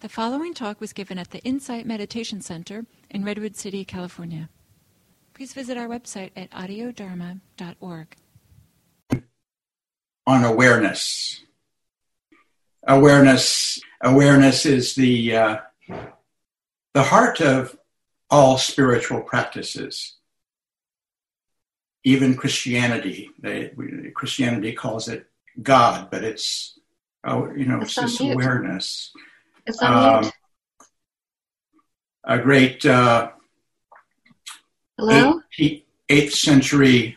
The following talk was given at the Insight Meditation Center in Redwood City, California. Please visit our website at audiodharma.org. On awareness. Awareness, awareness is the uh, the heart of all spiritual practices. Even Christianity, they, Christianity calls it God, but it's oh, you know, it's, it's this awareness. It's on um, a great uh, Hello? Eighth, eighth century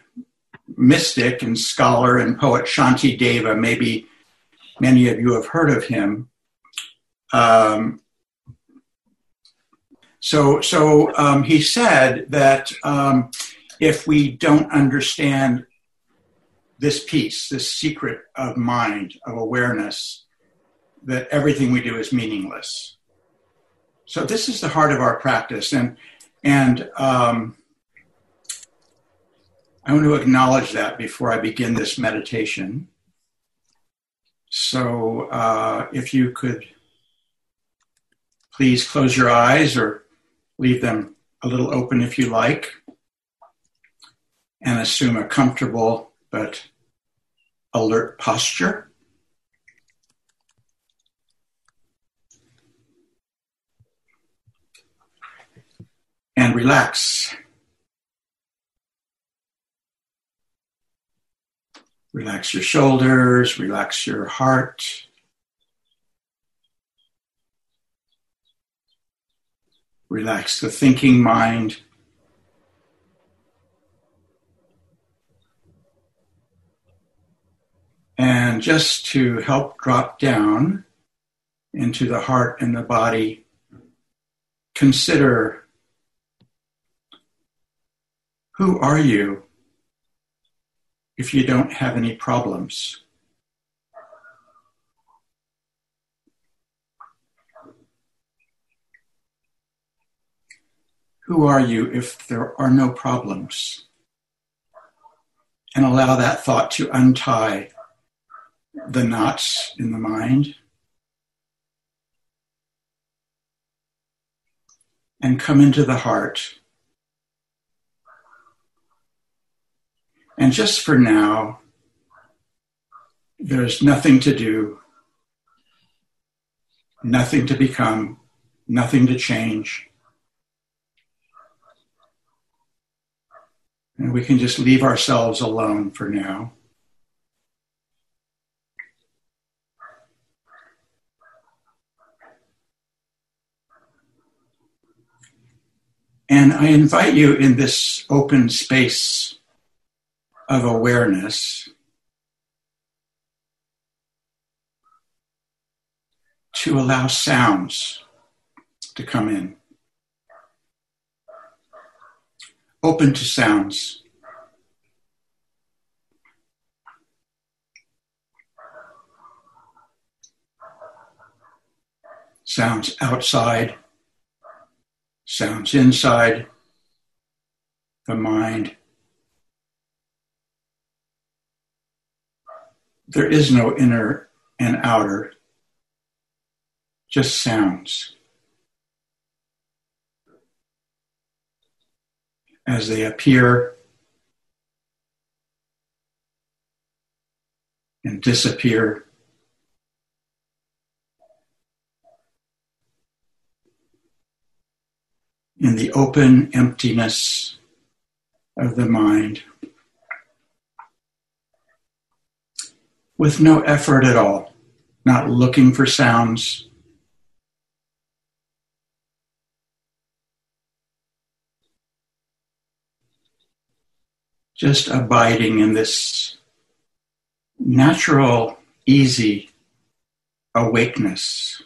mystic and scholar and poet Shanti Deva. Maybe many of you have heard of him. Um, so, so um, he said that um, if we don't understand this piece, this secret of mind, of awareness, that everything we do is meaningless. So this is the heart of our practice, and and um, I want to acknowledge that before I begin this meditation. So uh, if you could please close your eyes or leave them a little open if you like, and assume a comfortable but alert posture. And relax. Relax your shoulders, relax your heart. Relax the thinking mind. And just to help drop down into the heart and the body, consider who are you if you don't have any problems? Who are you if there are no problems? And allow that thought to untie the knots in the mind and come into the heart And just for now, there's nothing to do, nothing to become, nothing to change. And we can just leave ourselves alone for now. And I invite you in this open space of awareness to allow sounds to come in. Open to sounds. Sounds outside, sounds inside the mind. There is no inner and outer, just sounds. As they appear and disappear. In the open emptiness of the mind. With no effort at all, not looking for sounds. Just abiding in this natural, easy awakeness.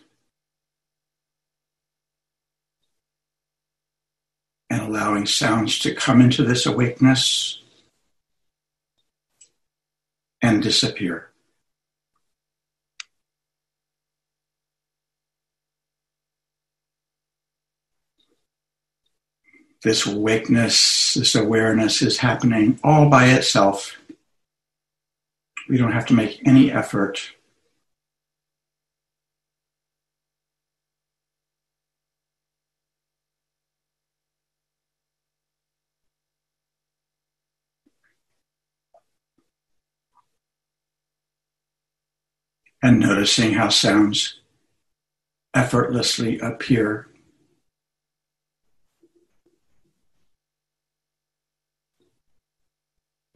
And allowing sounds to come into this awakeness and disappear. this awakeness, this awareness is happening all by itself. We don't have to make any effort. And noticing how sounds effortlessly appear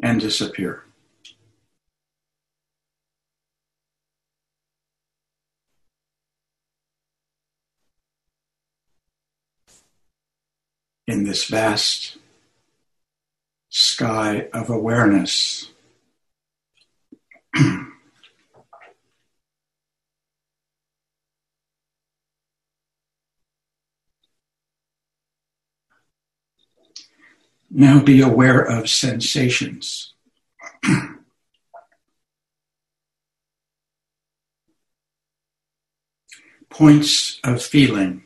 and disappear. In this vast sky of awareness. Now be aware of sensations. Points of feeling.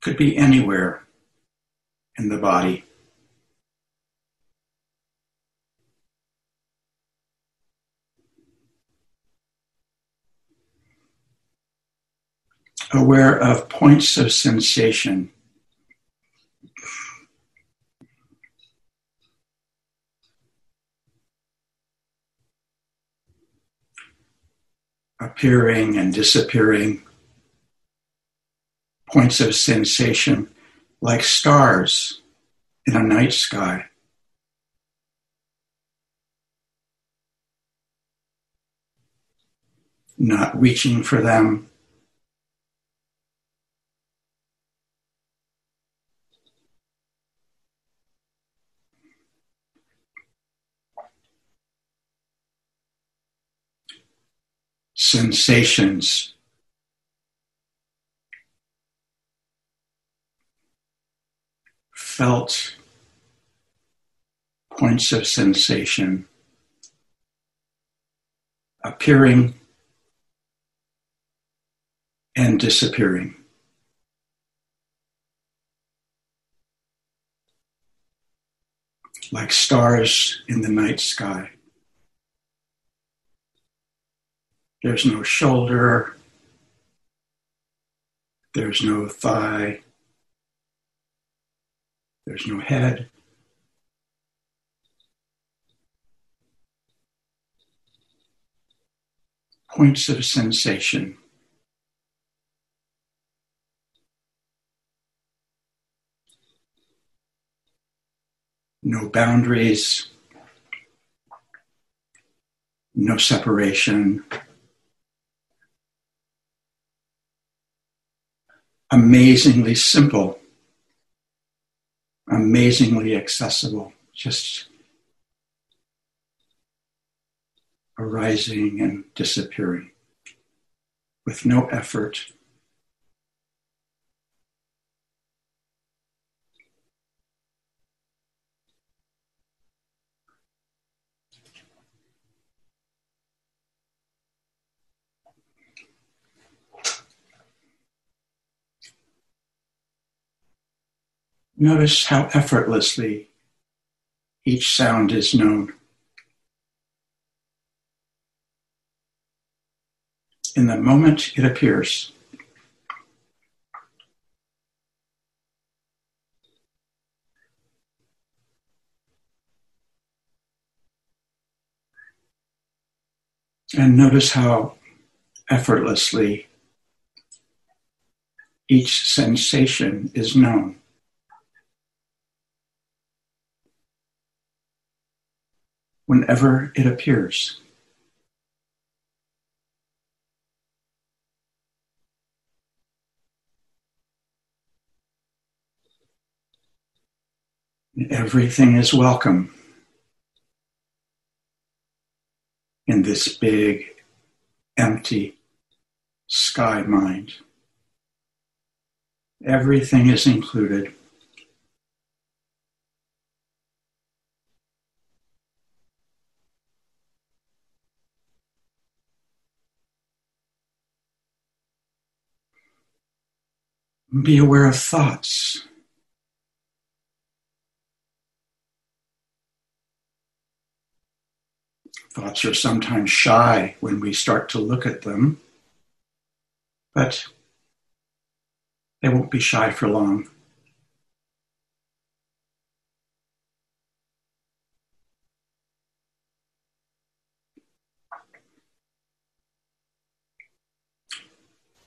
Could be anywhere in the body. Aware of points of sensation appearing and disappearing, points of sensation like stars in a night sky. Not reaching for them, sensations. Felt points of sensation appearing and disappearing. Like stars in the night sky. There's no shoulder. There's no thigh. There's no head. Points of sensation. No boundaries, no separation. Amazingly simple, amazingly accessible, just arising and disappearing with no effort. Notice how effortlessly each sound is known. In the moment it appears. And notice how effortlessly each sensation is known. Whenever it appears. Everything is welcome in this big, empty sky mind. Everything is included. Be aware of thoughts. Thoughts are sometimes shy when we start to look at them, but they won't be shy for long.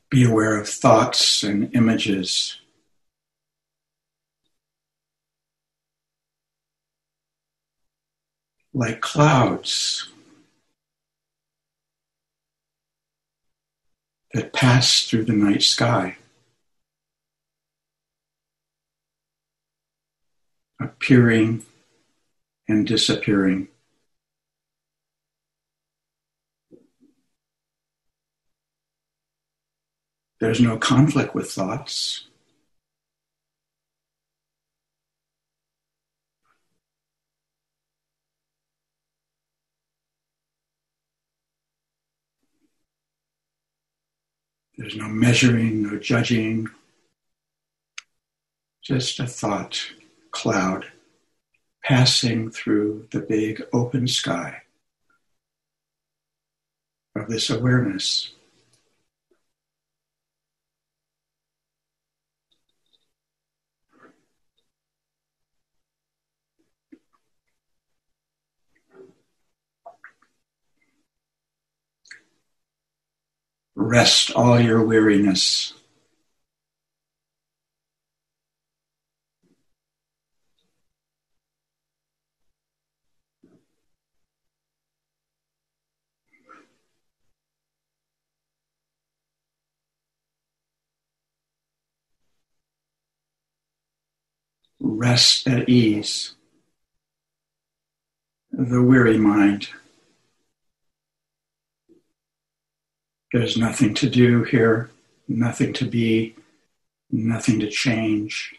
Be aware of thoughts and images. Like clouds that pass through the night sky. Appearing and disappearing. There's no conflict with thoughts. There's no measuring, no judging, just a thought cloud passing through the big open sky of this awareness. Rest all your weariness. Rest at ease. The weary mind. There's nothing to do here, nothing to be, nothing to change.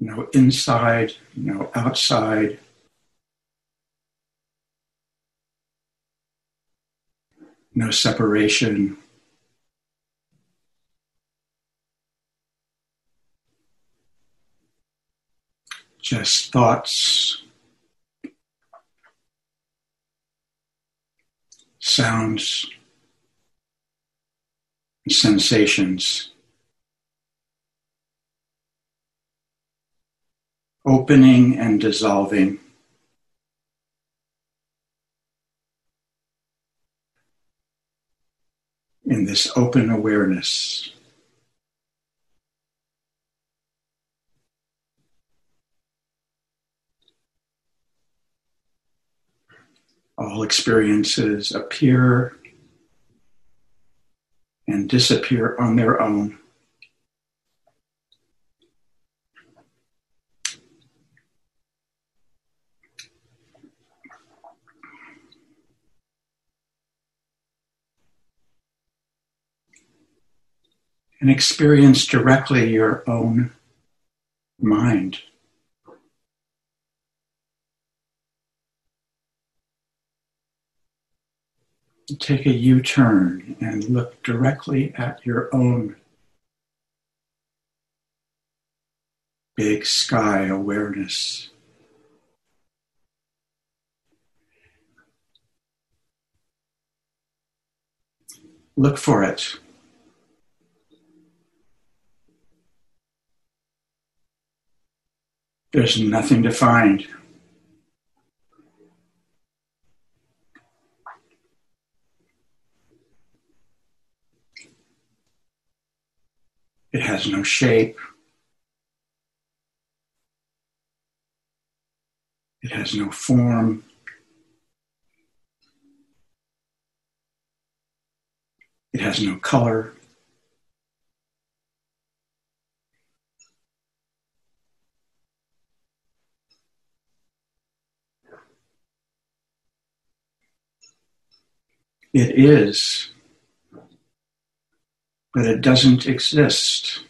No inside, no outside. No separation. Just thoughts sounds, sensations. Opening and dissolving. In this open awareness. All experiences appear and disappear on their own. And experience directly your own mind. Take a U turn and look directly at your own big sky awareness. Look for it. There's nothing to find. It has no shape. It has no form. It has no color. It is but it doesn't exist.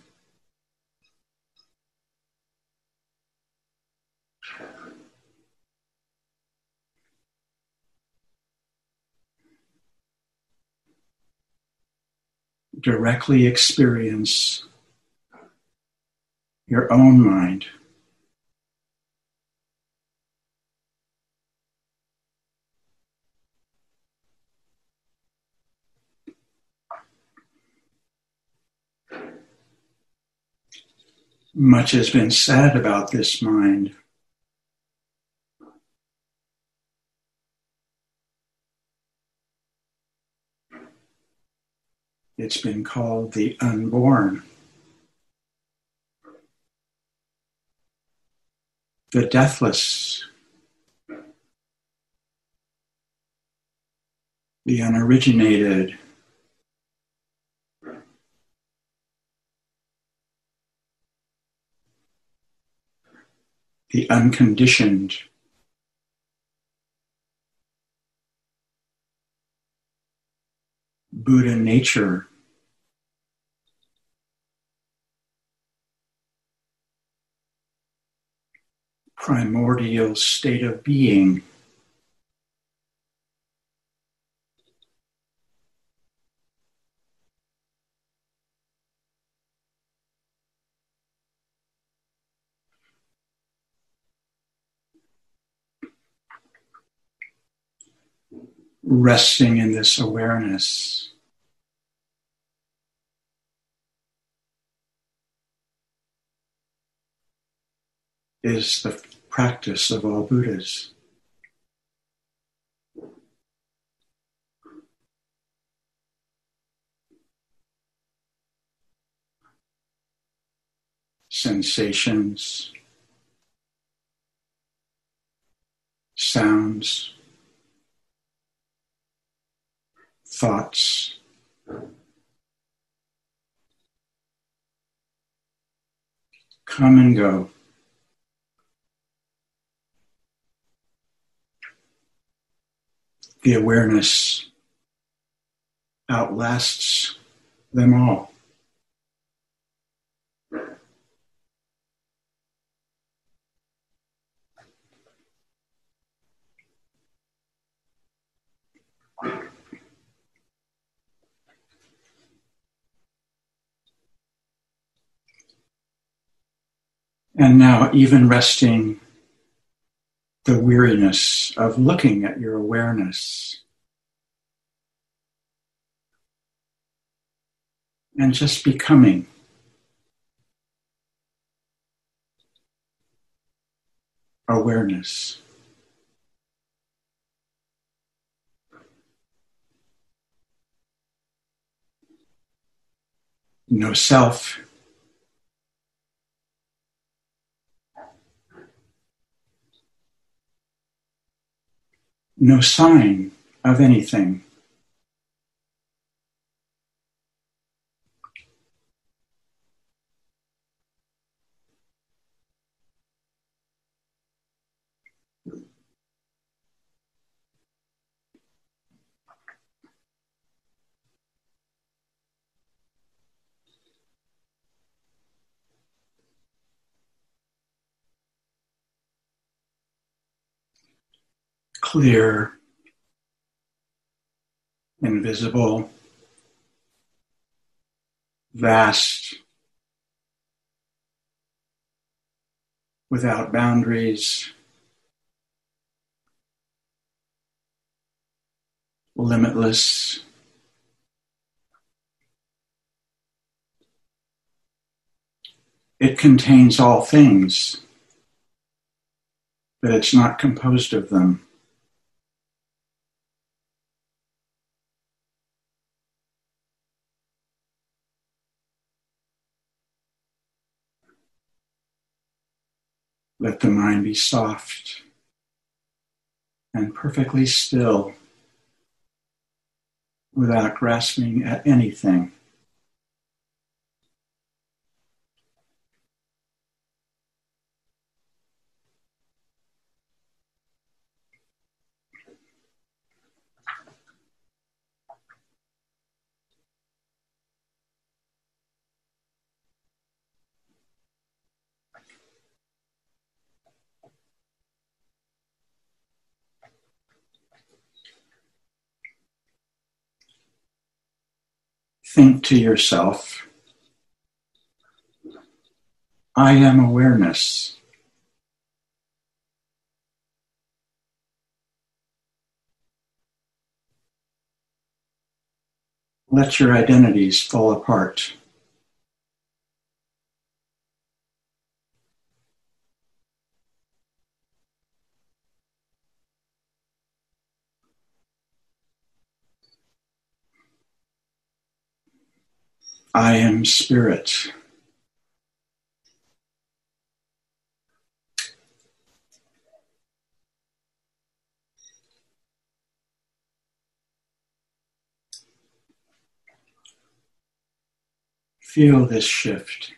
Directly experience your own mind. Much has been said about this mind. It's been called the unborn, the deathless, the unoriginated. The unconditioned. Buddha nature. Primordial state of being. Resting in this awareness. Is the practice of all Buddhas. Sensations, sounds, thoughts. Come and go. The awareness outlasts them all. And now, even resting the weariness of looking at your awareness. And just becoming. Awareness. No self, no sign of anything. Clear, invisible, vast, without boundaries, limitless. It contains all things, but it's not composed of them. Let the mind be soft and perfectly still without grasping at anything. Think to yourself, I am awareness. Let your identities fall apart. I am spirit. Feel this shift.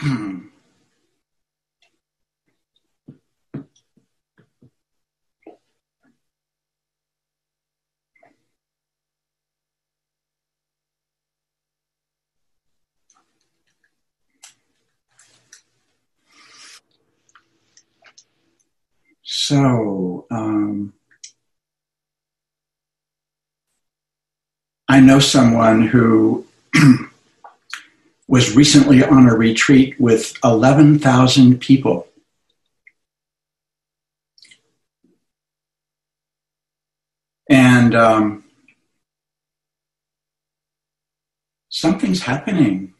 So, um, I know someone who was recently on a retreat with 11,000 people. And um, something's happening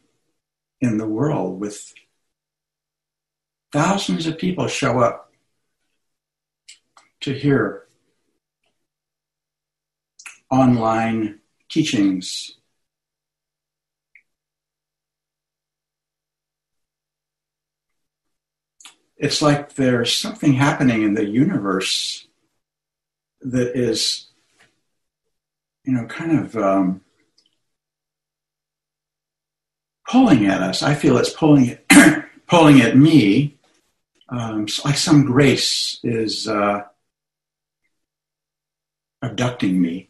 in the world with thousands of people show up to hear online teachings it's like there's something happening in the universe that is, you know, kind of um, pulling at us. I feel it's pulling pulling at me. Um, like some grace is uh, abducting me,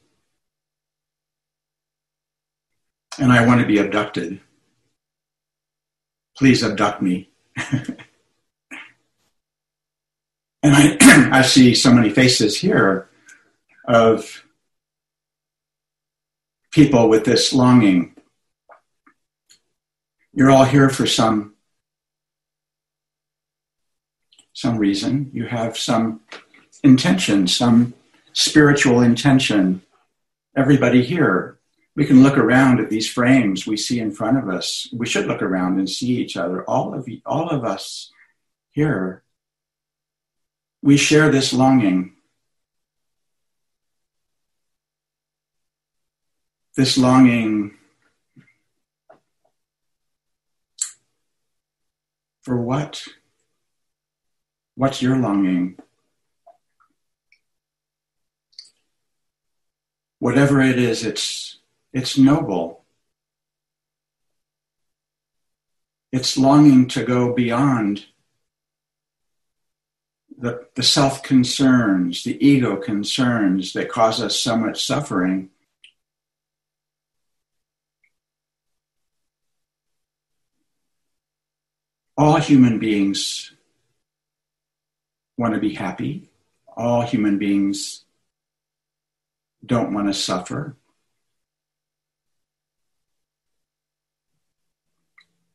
and I want to be abducted. Please abduct me. And I, I see so many faces here of people with this longing. You're all here for some some reason. You have some intention, some spiritual intention. Everybody here. We can look around at these frames we see in front of us. We should look around and see each other. All of all of us here we share this longing. This longing for what? What's your longing? Whatever it is, it's, it's noble. It's longing to go beyond the, the self concerns, the ego concerns that cause us so much suffering. All human beings want to be happy. All human beings don't want to suffer.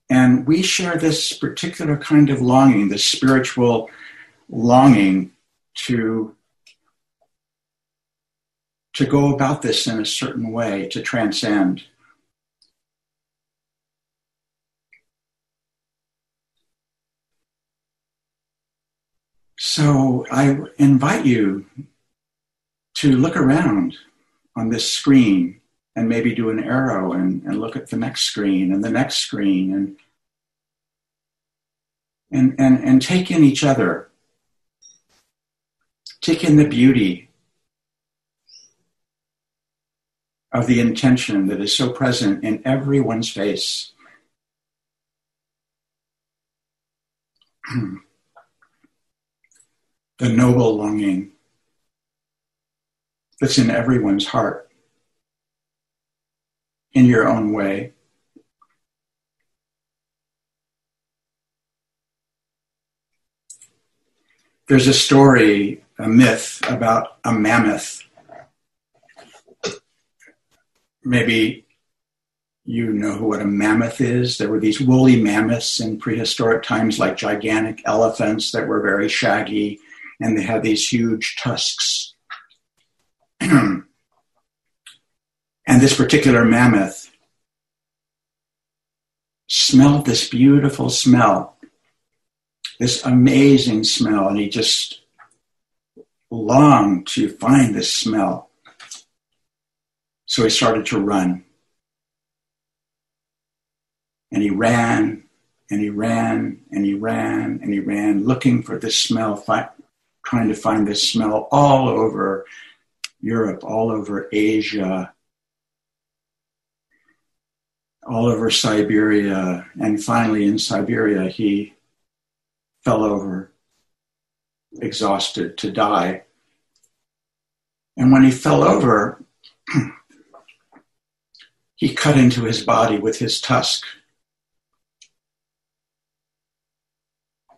And we share this particular kind of longing, this spiritual longing to to go about this in a certain way to transcend. So i invite you to look around on this screen and maybe do an arrow and, and look at the next screen and the next screen and and, and, and take in each other Take in the beauty of the intention that is so present in everyone's face. the noble longing that's in everyone's heart in your own way. there's a story, a myth about a mammoth. Maybe you know what a mammoth is. There were these woolly mammoths in prehistoric times, like gigantic elephants that were very shaggy, and they had these huge tusks. and this particular mammoth smelled this beautiful smell, this amazing smell, and he just longed to find this smell. So he started to run and he ran and he ran and he ran and he ran looking for this smell, fi- trying to find this smell all over Europe, all over Asia, all over Siberia. And finally, in Siberia, he fell over, exhausted to die. And when he fell over, he cut into his body with his tusk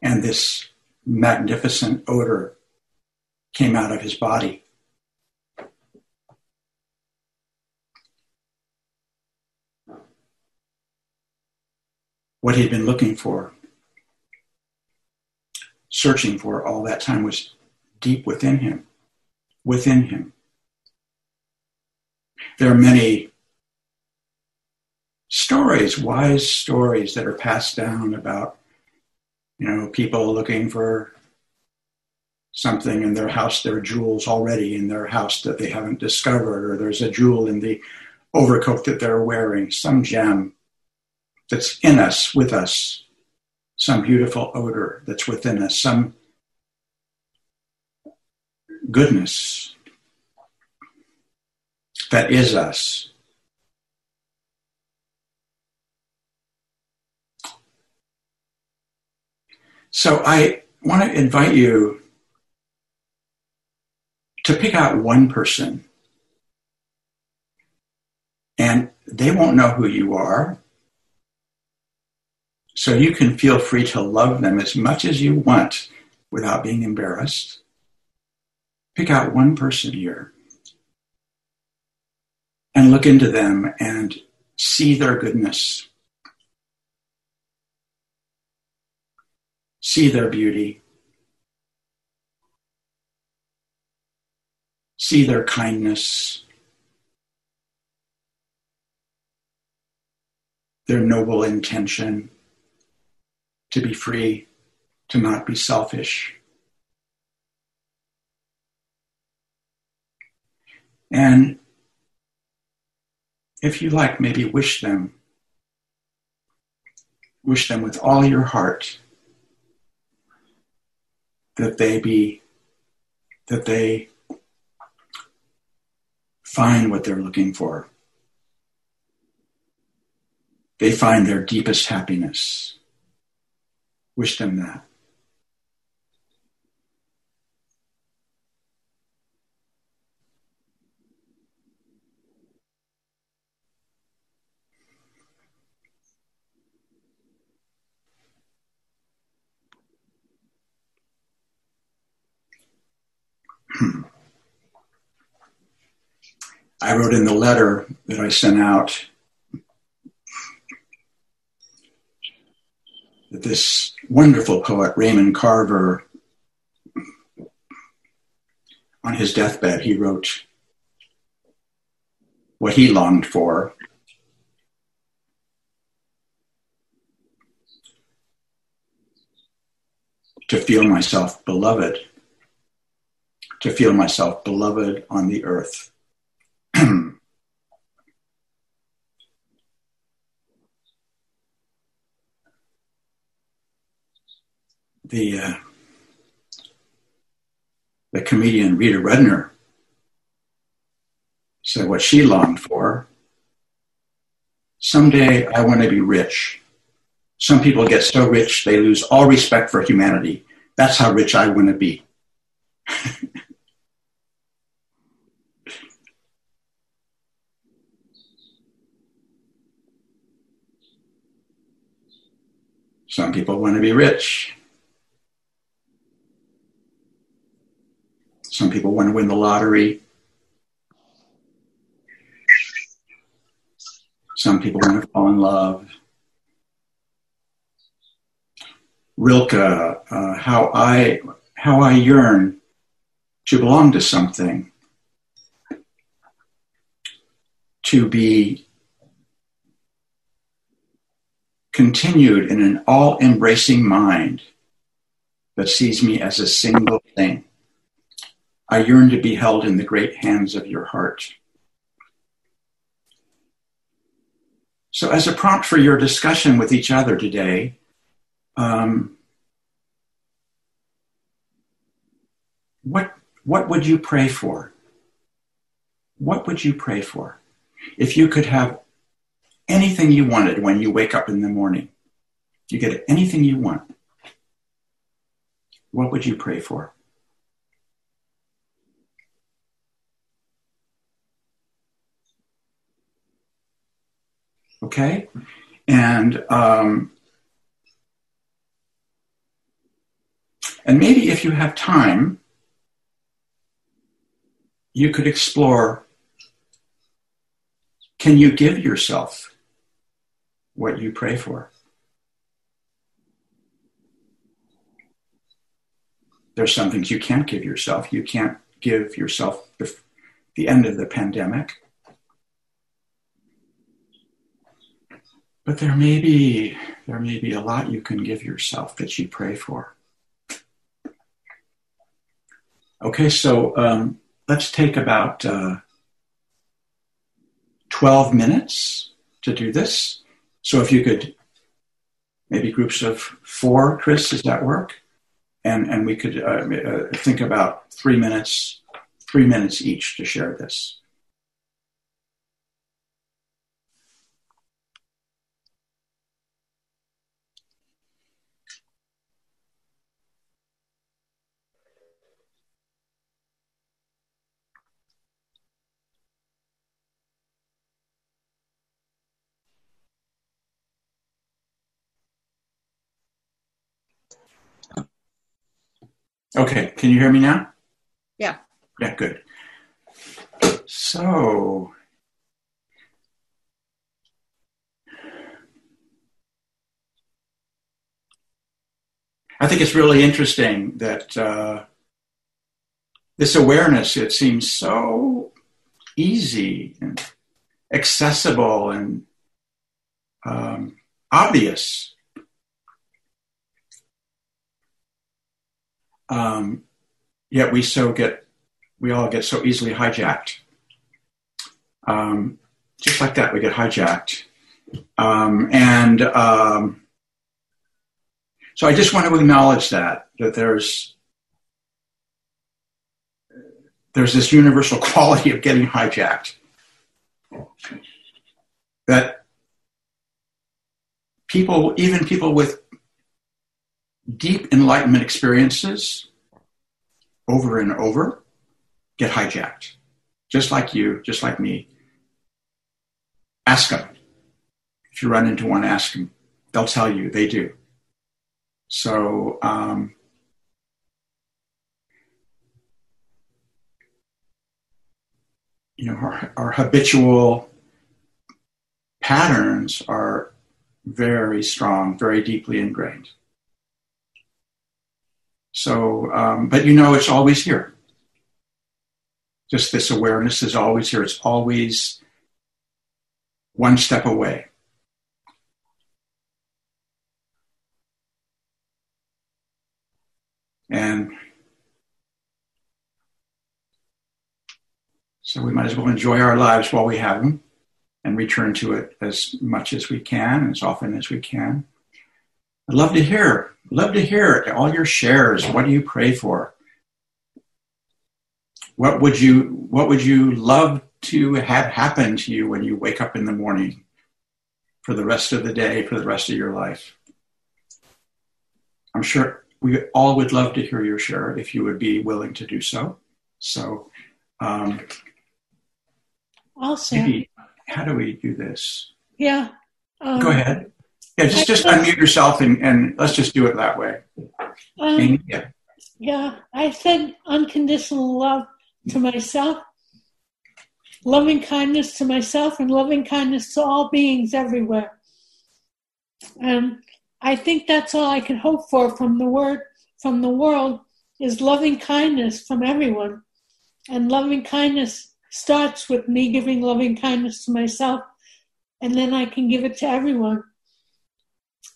and this magnificent odor came out of his body. What he'd been looking for, searching for all that time, was deep within him. Within him. There are many stories, wise stories, that are passed down about you know, people looking for something in their house, there are jewels already in their house that they haven't discovered, or there's a jewel in the overcoat that they're wearing, some gem that's in us, with us, some beautiful odor that's within us, some goodness that is us. So I want to invite you to pick out one person. And they won't know who you are. So you can feel free to love them as much as you want without being embarrassed. Pick out one person here and look into them and see their goodness. see their beauty, see their kindness, their noble intention to be free, to not be selfish. And if you like, maybe wish them. Wish them with all your heart that they be, that they find what they're looking for. They find their deepest happiness. Wish them that. Hmm. I wrote in the letter that I sent out that this wonderful poet, Raymond Carver, on his deathbed, he wrote what he longed for. To feel myself beloved, to feel myself beloved on the earth. The uh, the comedian Rita Rudner said what she longed for. Someday I want to be rich. Some people get so rich they lose all respect for humanity. That's how rich I want to be. Some people want to be rich. Some people want to win the lottery. Some people want to fall in love. Rilke, uh, how I how I yearn to belong to something, to be continued in an all embracing mind that sees me as a single thing. I yearn to be held in the great hands of your heart. So, as a prompt for your discussion with each other today, um, what, what would you pray for? What would you pray for? If you could have anything you wanted when you wake up in the morning, you get anything you want, what would you pray for? Okay? And um, and maybe if you have time, you could explore can you give yourself what you pray for? There's some things you can't give yourself. You can't give yourself the, the end of the pandemic. But there may be there may be a lot you can give yourself that you pray for. Okay, so um, let's take about uh, 12 minutes to do this. So if you could, maybe groups of four, Chris, does that work? And, and we could uh, uh, think about three minutes, three minutes each to share this. Okay, can you hear me now? Yeah. Yeah, good. So, I think it's really interesting that uh, this awareness, it seems so easy and accessible and um, obvious um, yet we so get we all get so easily hijacked. Um, just like that, we get hijacked, um, and um, so I just want to acknowledge that that there's there's this universal quality of getting hijacked that people, even people with deep enlightenment experiences over and over get hijacked. Just like you, just like me. Ask them. If you run into one, ask them. They'll tell you they do. So, um, you know, our, our habitual patterns are very strong, very deeply ingrained. So, um, but you know, it's always here. Just this awareness is always here. It's always one step away. And so we might as well enjoy our lives while we have them and return to it as much as we can, as often as we can. I'd love to hear Love to hear. All your shares. What do you pray for? What would you What would you love to have happen to you when you wake up in the morning for the rest of the day, for the rest of your life? I'm sure we all would love to hear your share if you would be willing to do so. So, um, also, maybe, how do we do this? Yeah. Um, Go ahead. Yeah, just just unmute yourself and, and let's just do it that way. Um, yeah. Yeah, I said unconditional love to myself, loving kindness to myself, and loving kindness to all beings everywhere. And I think that's all I can hope for from the word from the world is loving kindness from everyone. And loving kindness starts with me giving loving kindness to myself, and then I can give it to everyone.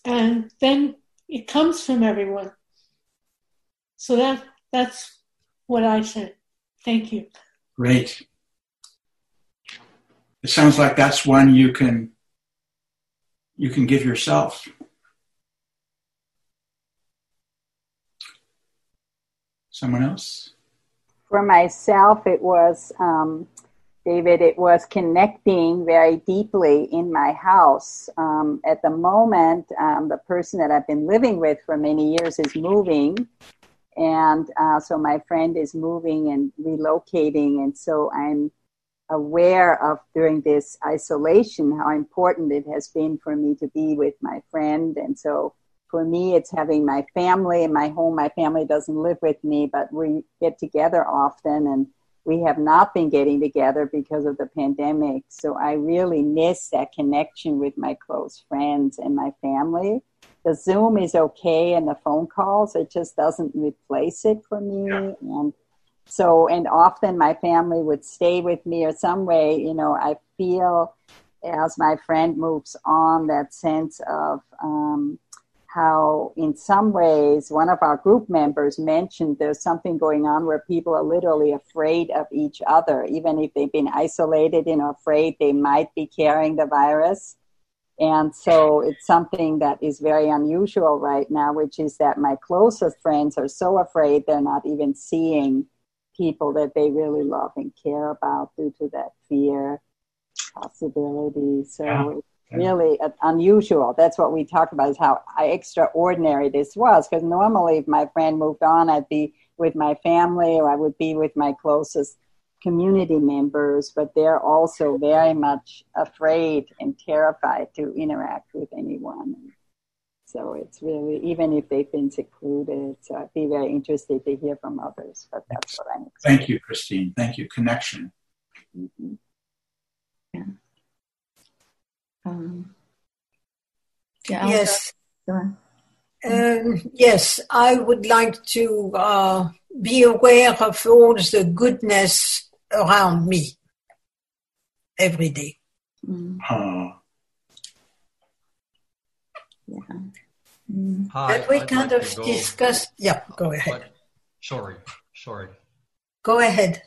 And then it comes from everyone. So that that's what I said. Thank you. Great. It sounds like that's one you can you can give yourself. Someone else? For myself, it was, um, David, it was connecting very deeply in my house. Um, at the moment, um, the person that I've been living with for many years is moving. And uh, so my friend is moving and relocating. And so I'm aware of during this isolation how important it has been for me to be with my friend. And so for me, it's having my family in my home. My family doesn't live with me, but we get together often and we have not been getting together because of the pandemic. So I really miss that connection with my close friends and my family. The Zoom is okay and the phone calls, it just doesn't replace it for me. Yeah. And so, and often my family would stay with me or some way, you know, I feel as my friend moves on that sense of, um, how in some ways one of our group members mentioned there's something going on where people are literally afraid of each other. Even if they've been isolated and afraid they might be carrying the virus. And so it's something that is very unusual right now which is that my closest friends are so afraid they're not even seeing people that they really love and care about due to that fear possibility. So yeah really unusual. That's what we talk about is how extraordinary this was. Because normally, if my friend moved on, I'd be with my family or I would be with my closest community members, but they're also very much afraid and terrified to interact with anyone. So it's really, even if they've been secluded, so I'd be very interested to hear from others, but that's what I'm Thank you, Christine. Thank you. Connection. Mm-hmm. Yeah. Um, yeah, yes. Um, yes, I would like to uh, be aware of all the goodness around me every day. Mm. Uh. Yeah. Mm. Hi, and we I'd kind like of discussed. Yeah, go ahead. But, sorry, sorry. Go ahead.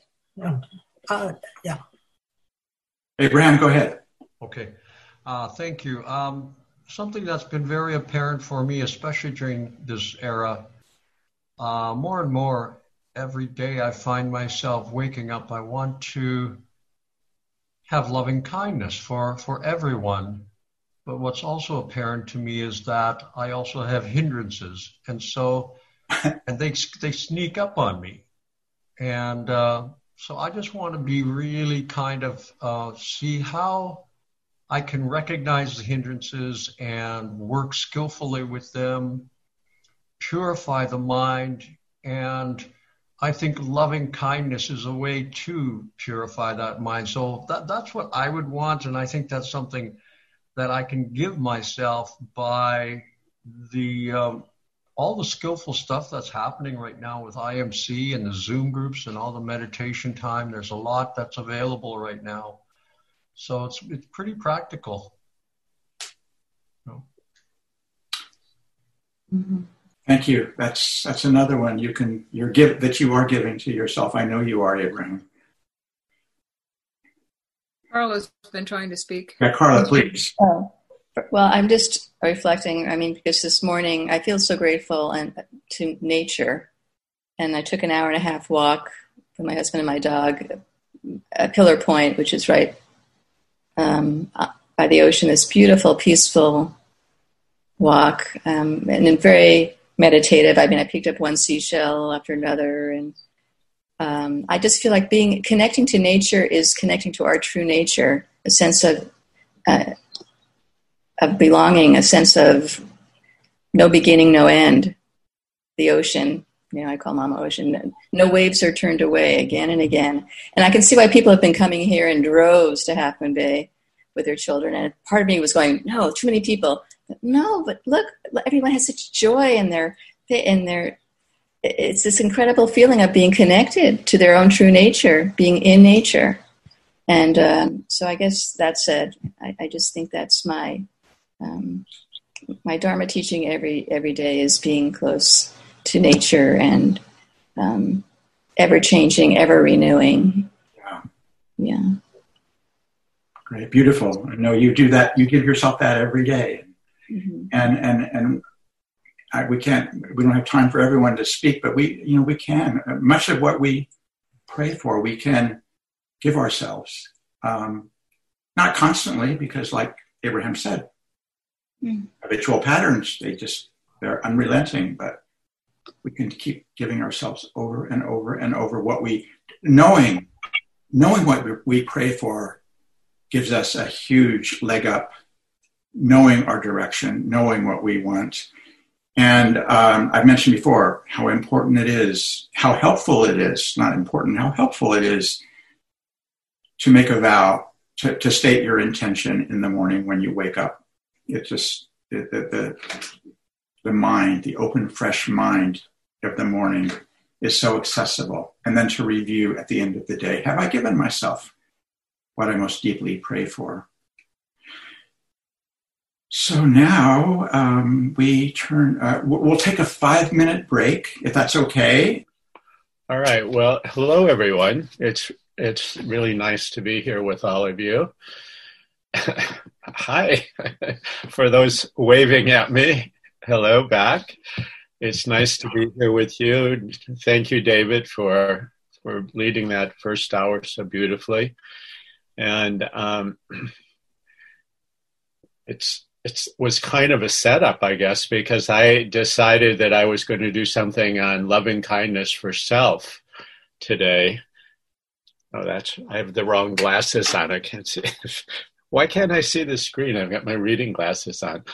Uh, yeah. Abraham, go ahead. Okay. Uh, thank you. Um, something that's been very apparent for me, especially during this era, uh, more and more every day I find myself waking up. I want to have loving kindness for, for everyone. But what's also apparent to me is that I also have hindrances. And so, and they, they sneak up on me. And uh, so I just want to be really kind of uh, see how I can recognize the hindrances and work skillfully with them, purify the mind, and I think loving kindness is a way to purify that mind. So that, that's what I would want, and I think that's something that I can give myself by the um, all the skillful stuff that's happening right now with IMC and the Zoom groups and all the meditation time. There's a lot that's available right now so it's it's pretty practical. Mm-hmm. Thank you. That's that's another one you can you're give that you are giving to yourself. I know you are, Abraham. Carla's been trying to speak. Yeah, Carla, please. Oh. Well, I'm just reflecting. I mean, because this morning I feel so grateful and to nature, and I took an hour and a half walk with my husband and my dog at Pillar Point, which is right um, by the ocean, this beautiful, peaceful walk, um, and very meditative. I mean, I picked up one seashell after another, and um, I just feel like being connecting to nature is connecting to our true nature, a sense of uh, of belonging, a sense of no beginning, no end. The ocean, you know, I call Mama Ocean. No waves are turned away again and again. And I can see why people have been coming here in droves to Half Moon Bay with their children. And part of me was going, no, too many people. But no, but look, everyone has such joy in their in their. It's this incredible feeling of being connected to their own true nature, being in nature. And um, so, I guess that said, I, I just think that's my um, my Dharma teaching every every day is being close to nature and um, ever changing, ever renewing. Yeah. Yeah. Great, beautiful. I know you do that. You give yourself that every day. Mm-hmm. and and and I, we can't. We don't have time for everyone to speak, but we, you know, we can. Much of what we pray for, we can give ourselves. Um, not constantly, because, like Abraham said, mm. habitual patterns they just they're unrelenting. But we can keep giving ourselves over and over and over. What we knowing knowing what we pray for gives us a huge leg up knowing our direction knowing what we want. And um, i've mentioned before how important it is how helpful it is not important how helpful it is to make a vow to, to state your intention in the morning when you wake up. It just the, the, the the mind, the open, fresh mind of the morning is so accessible. And then to review at the end of the day have I given myself what I most deeply pray for? So now um, we turn, uh, we'll take a five minute break if that's okay. All right. Well, hello, everyone. It's, it's really nice to be here with all of you. Hi. For those waving at me, hello back. It's nice to be here with you. Thank you, David, for for leading that first hour so beautifully. And um, it's it was kind of a setup, I guess, because I decided that I was going to do something on loving kindness for self today. Oh, that's I have the wrong glasses on. I can't see. Why can't I see the screen? I've got my reading glasses on.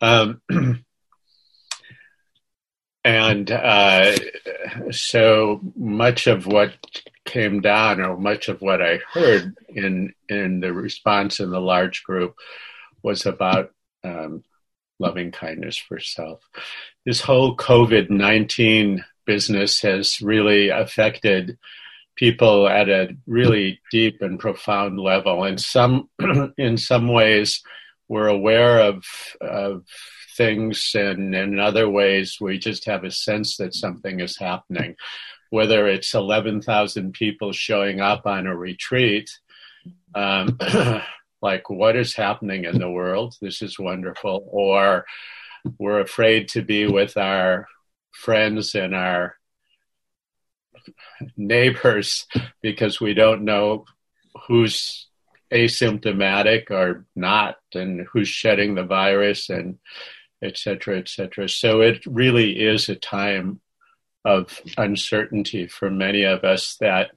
Um, and uh, so much of what came down, or much of what I heard in in the response in the large group, was about um, loving kindness for self. This whole COVID nineteen business has really affected people at a really deep and profound level. And some, in some ways, we're aware of of things, and in other ways, we just have a sense that something is happening. Whether it's 11,000 people showing up on a retreat, um, like what is happening in the world? This is wonderful. Or we're afraid to be with our friends and our neighbors because we don't know who's asymptomatic or not and who's shedding the virus and etc., etc. So it really is a time of uncertainty for many of us that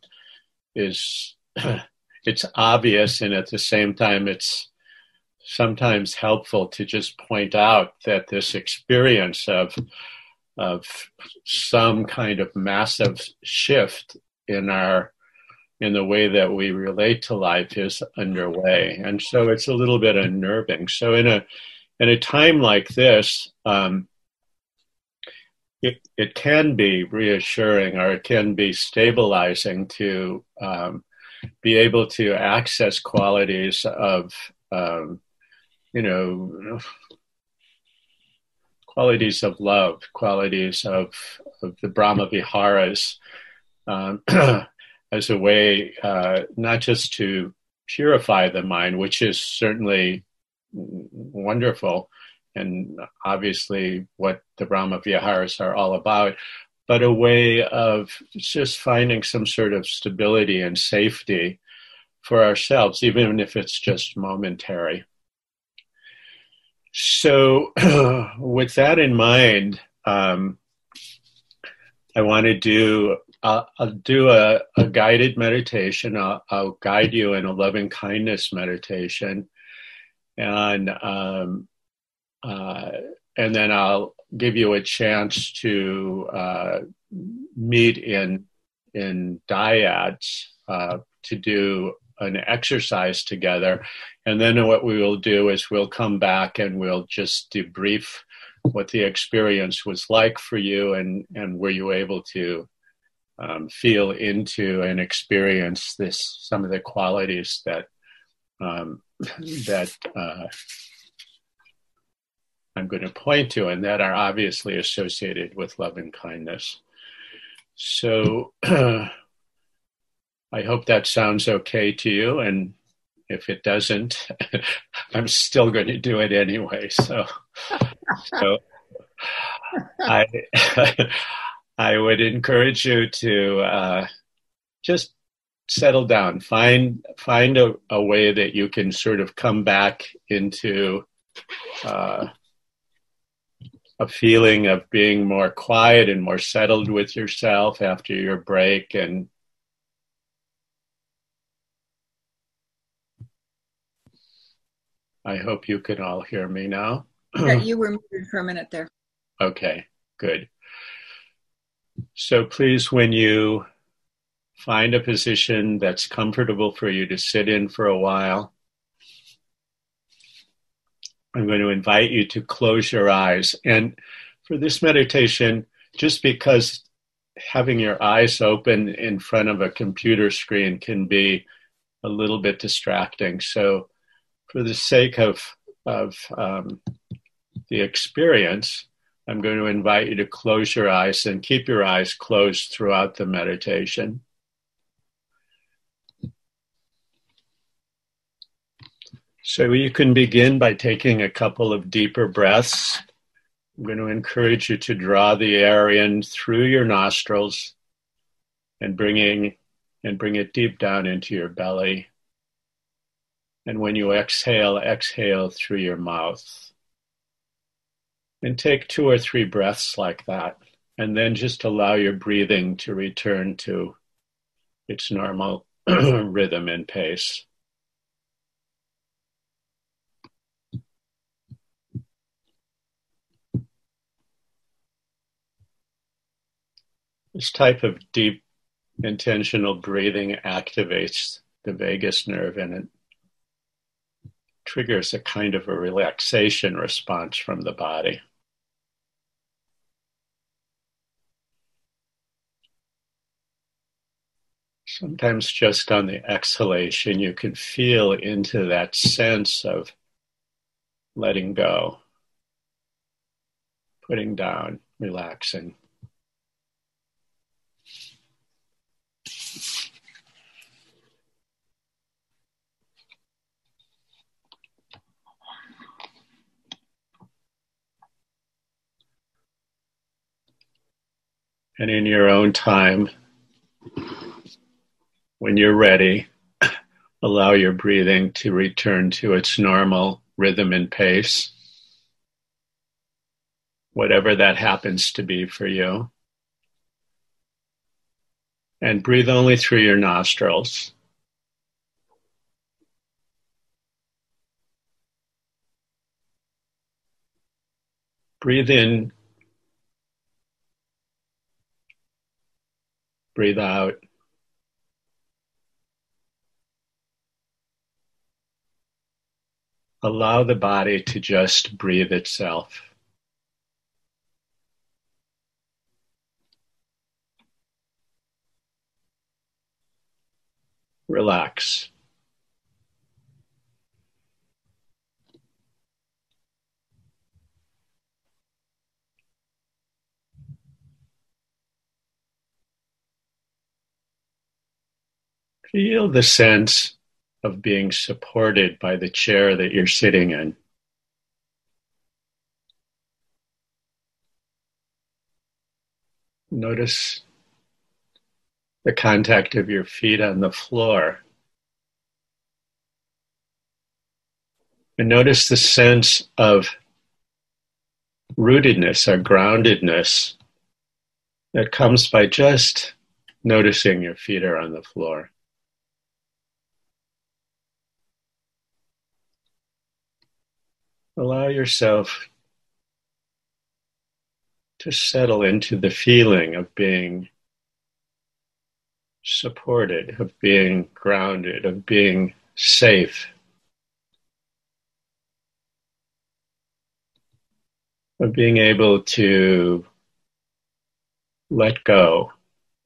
is it's obvious and at the same time it's sometimes helpful to just point out that this experience of of some kind of massive shift in our in the way that we relate to life is underway and so it's a little bit unnerving so in a in a time like this, um, it, it can be reassuring or it can be stabilizing to um, be able to access qualities of, um, you know, qualities of love, qualities of, of the Brahma Viharas um, as a way uh, not just to purify the mind, which is certainly wonderful and obviously what the Brahma Viharas are all about, but a way of just finding some sort of stability and safety for ourselves, even if it's just momentary. So, with that in mind, um, I want to do I'll, I'll do a, a, guided meditation. I'll, I'll, guide you in a loving kindness meditation and um, uh, and then I'll give you a chance to uh, meet in in dyads uh, to do an exercise together, and then what we will do is we'll come back and we'll just debrief what the experience was like for you, and and were you able to um, feel into and experience this some of the qualities that um, that uh, I'm going to point to, and that are obviously associated with love and kindness. So I hope that sounds okay to you. And if it doesn't, I'm still going to do it anyway. So, so I, I would encourage you to uh, just settle down. Find find a, a, way that you can sort of come back into uh, a feeling of being more quiet and more settled with yourself after your break and I hope you can all hear me now. yeah, you were muted for a minute there. Okay, good. So please, when you find a position that's comfortable for you to sit in for a while, I'm going to invite you to close your eyes. And for this meditation, just because having your eyes open in front of a computer screen can be a little bit distracting. So, for the sake of, of um, the experience, I'm going to invite you to close your eyes and keep your eyes closed throughout the meditation. So you can begin by taking a couple of deeper breaths. I'm going to encourage you to draw the air in through your nostrils and bringing and bring it deep down into your belly. And when you exhale, exhale through your mouth. And take two or three breaths like that. And then just allow your breathing to return to its normal rhythm and pace. This type of deep intentional breathing activates the vagus nerve and it triggers a kind of a relaxation response from the body. Sometimes just on the exhalation, you can feel into that sense of letting go, putting down, relaxing. And in your own time, when you're ready, allow your breathing to return to its normal rhythm and pace, whatever that happens to be for you. And breathe only through your nostrils. Breathe in Breathe out. Allow the body to just breathe itself. Relax. Feel the sense of being supported by the chair that you're sitting in. Notice the contact of your feet on the floor. And notice the sense of rootedness or groundedness that comes by just noticing your feet are on the floor. Allow yourself to settle into the feeling of being supported, of being grounded, of being safe. Of being able to let go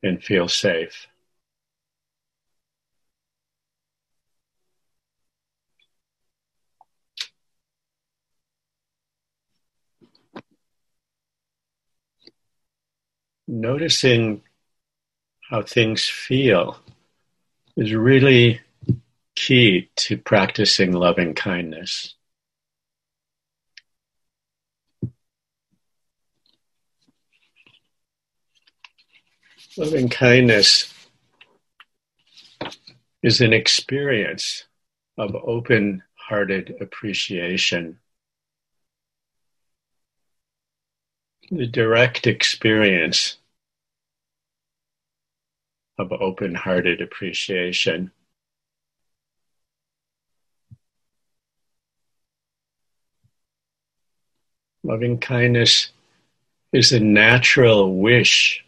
and feel safe. Noticing how things feel is really key to practicing loving kindness. Loving kindness is an experience of open hearted appreciation. The direct experience of open hearted appreciation. Loving kindness is a natural wish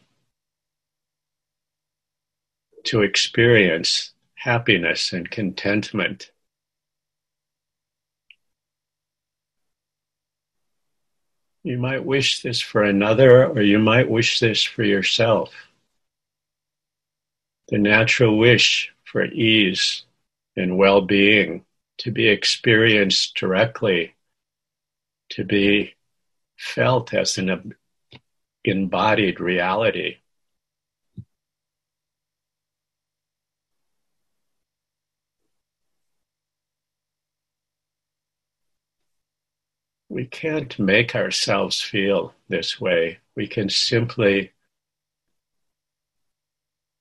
to experience happiness and contentment. You might wish this for another, or you might wish this for yourself. The natural wish for ease and well being to be experienced directly, to be felt as an embodied reality. We can't make ourselves feel this way. We can simply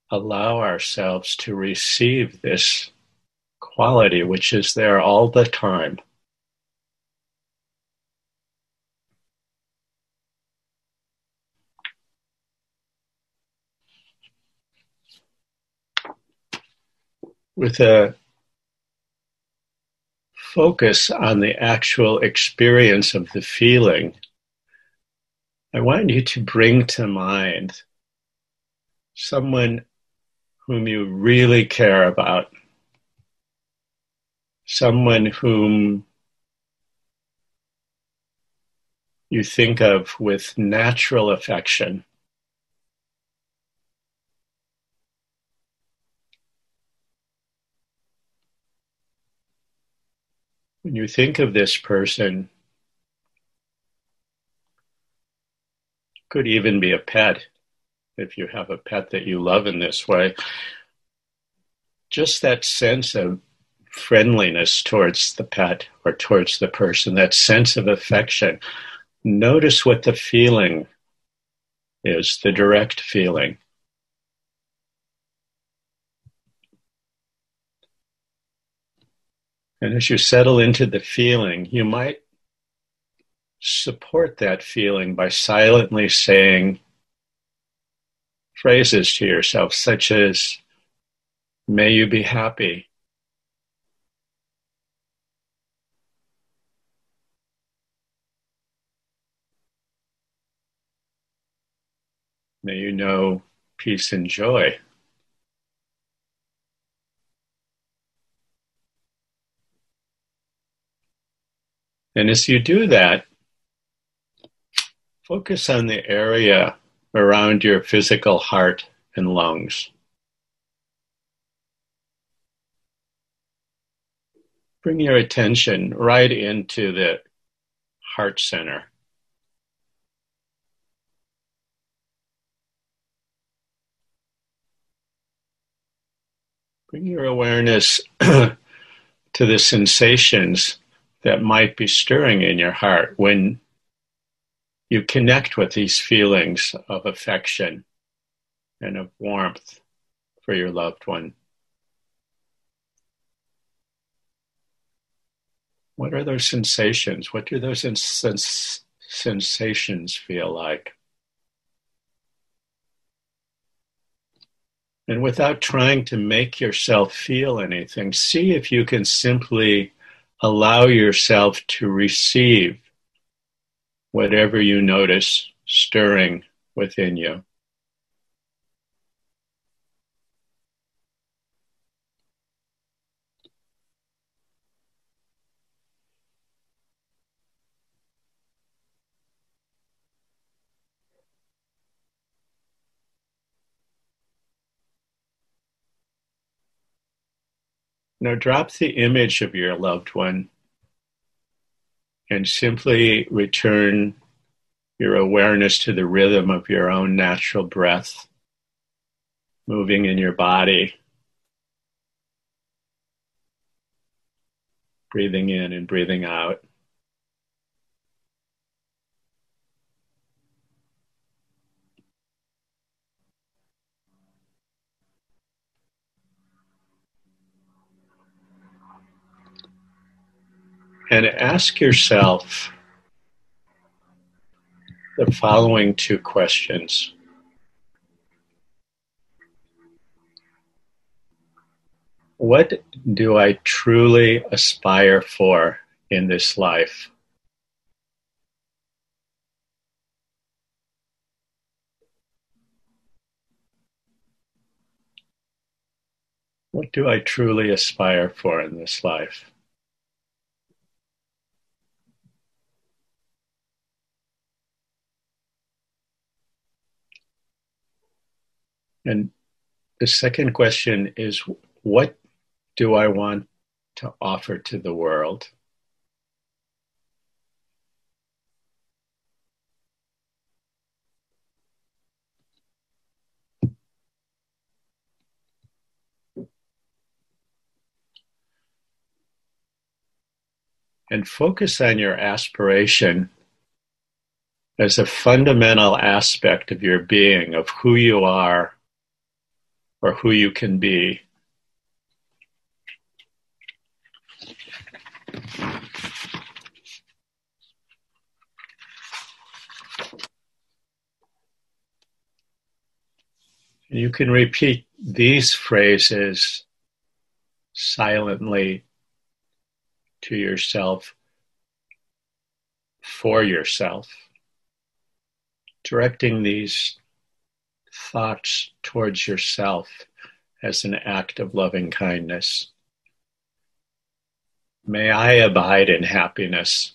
allow ourselves to receive this quality, which is there all the time. With a focus on the actual experience of the feeling, I want you to bring to mind someone whom you really care about, someone whom you think of with natural affection. When you think of this person, could even be a pet if you have a pet that you love in this way. Just that sense of friendliness towards the pet or towards the person, that sense of affection. Notice what the feeling is, the direct feeling. And as you settle into the feeling, you might support that feeling by silently saying phrases to yourself, such as, May you be happy. May you know peace and joy. And as you do that, focus on the area around your physical heart and lungs. Bring your attention right into the heart center. Bring your awareness to the sensations that might be stirring in your heart when you connect with these feelings of affection and of warmth for your loved one. What are those sensations? What do those sens- sensations feel like? And without trying to make yourself feel anything, see if you can simply allow yourself to receive whatever you notice stirring within you. Now drop the image of your loved one and simply return your awareness to the rhythm of your own natural breath moving in your body. Breathing in and breathing out. And ask yourself the following two questions. What do I truly aspire for in this life? What do I truly aspire for in this life? And the second question is what do I want to offer to the world? And focus on your aspiration as a fundamental aspect of your being, of who you are or who you can be. You can repeat these phrases silently to yourself for yourself, directing these thoughts towards yourself as an act of loving kindness. May I abide in happiness.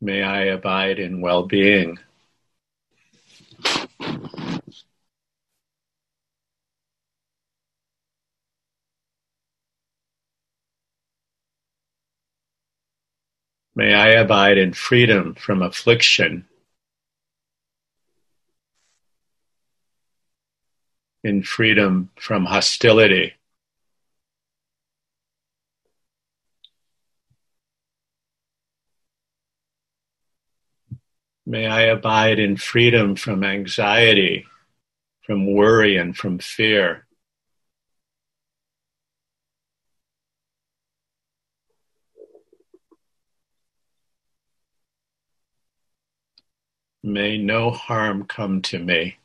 May I abide in well being. May I abide in freedom from affliction, in freedom from hostility. May I abide in freedom from anxiety, from worry, and from fear. May no harm come to me.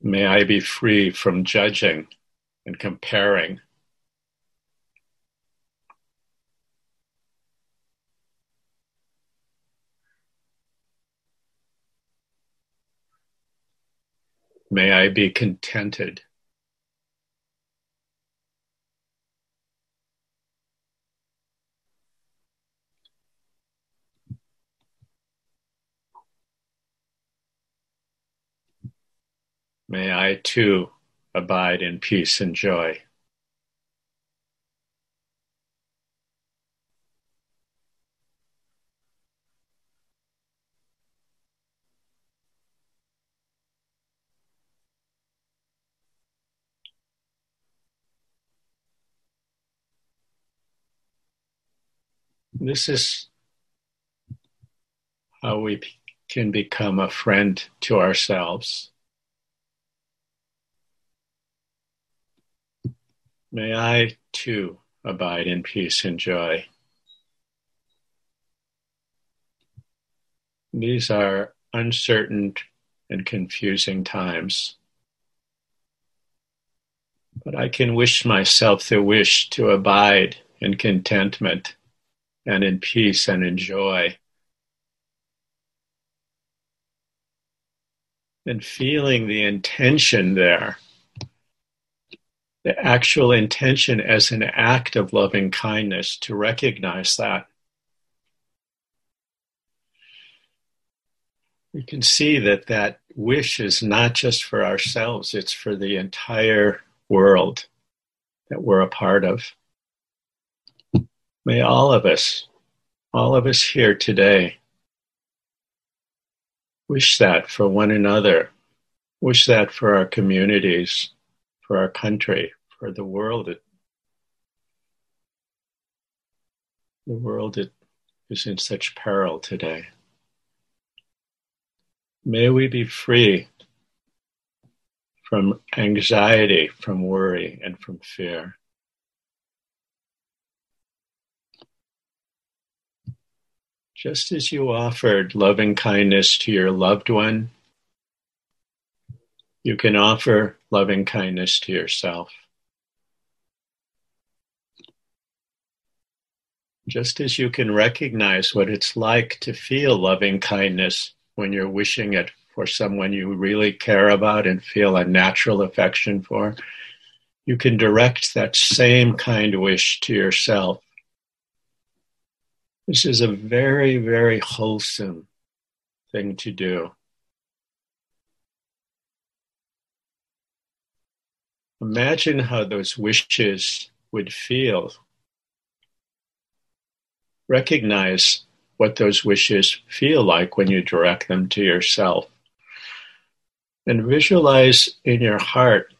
May I be free from judging and comparing. May I be contented. May I too abide in peace and joy. This is how we can become a friend to ourselves. May I too abide in peace and joy. These are uncertain and confusing times. But I can wish myself the wish to abide in contentment and in peace and in joy. And feeling the intention there, the actual intention as an act of loving kindness to recognize that. We can see that that wish is not just for ourselves, it's for the entire world that we're a part of. May all of us, all of us here today, wish that for one another, wish that for our communities, for our country, for the world. The world is in such peril today. May we be free from anxiety, from worry, and from fear. Just as you offered loving kindness to your loved one, you can offer loving kindness to yourself. Just as you can recognize what it's like to feel loving kindness when you're wishing it for someone you really care about and feel a natural affection for, you can direct that same kind wish to yourself. This is a very, very wholesome thing to do. Imagine how those wishes would feel. Recognize what those wishes feel like when you direct them to yourself. And visualize in your heart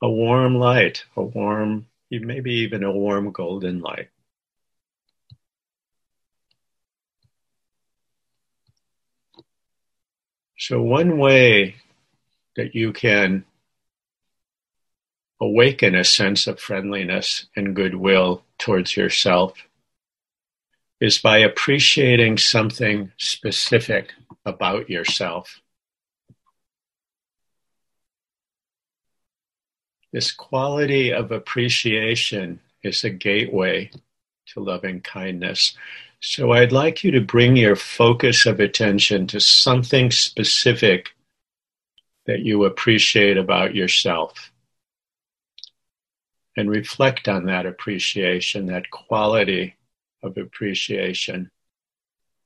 a warm light, a warm, maybe even a warm golden light. So, one way that you can awaken a sense of friendliness and goodwill towards yourself is by appreciating something specific about yourself. This quality of appreciation is a gateway to loving kindness. So I'd like you to bring your focus of attention to something specific that you appreciate about yourself. And reflect on that appreciation, that quality of appreciation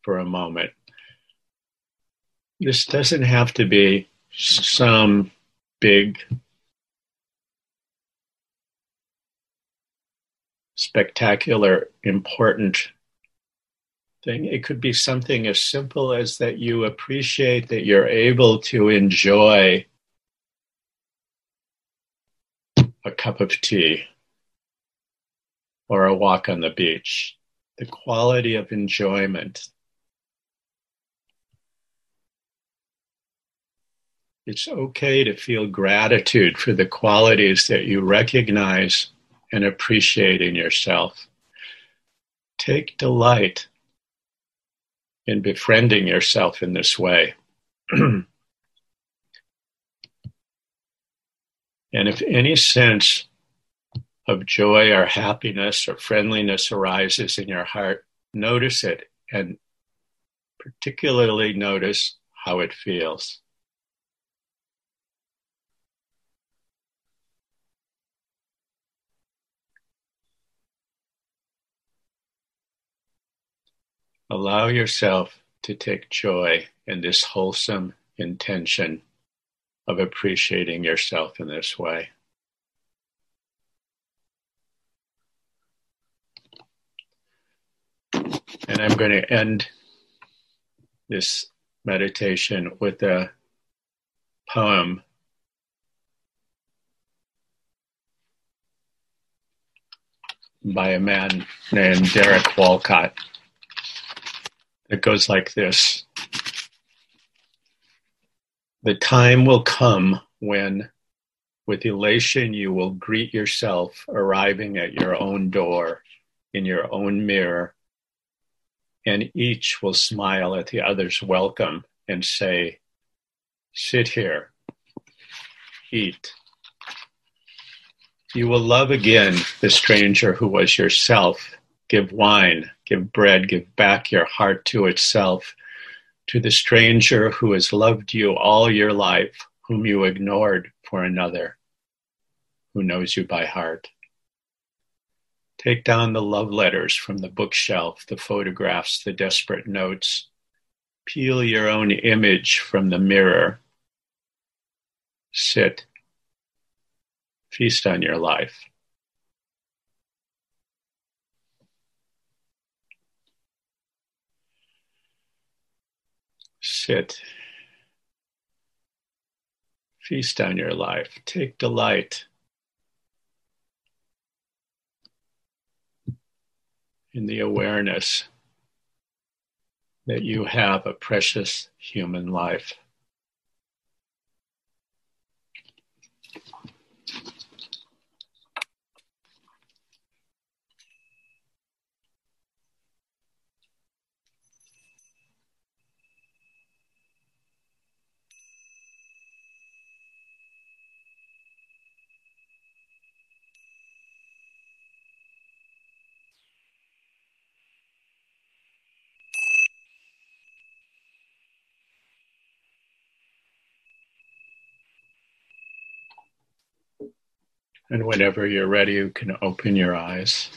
for a moment. This doesn't have to be some big spectacular important thing. It could be something as simple as that you appreciate that you're able to enjoy a cup of tea or a walk on the beach the quality of enjoyment. It's okay to feel gratitude for the qualities that you recognize and appreciating yourself. Take delight in befriending yourself in this way. and if any sense of joy or happiness or friendliness arises in your heart, notice it and particularly notice how it feels. Allow yourself to take joy in this wholesome intention of appreciating yourself in this way. And I'm going to end this meditation with a poem by a man named Derek Walcott. It goes like this The time will come when, with elation, you will greet yourself arriving at your own door in your own mirror and each will smile at the other's welcome and say, Sit here, eat. You will love again the stranger who was yourself. Give wine, give bread, give back your heart to itself, to the stranger who has loved you all your life, whom you ignored for another, who knows you by heart. Take down the love letters from the bookshelf, the photographs, the desperate notes. Peel your own image from the mirror. Sit. Feast on your life. Sit. Feast on your life. Take delight in the awareness that you have a precious human life. And whenever you're ready, you can open your eyes.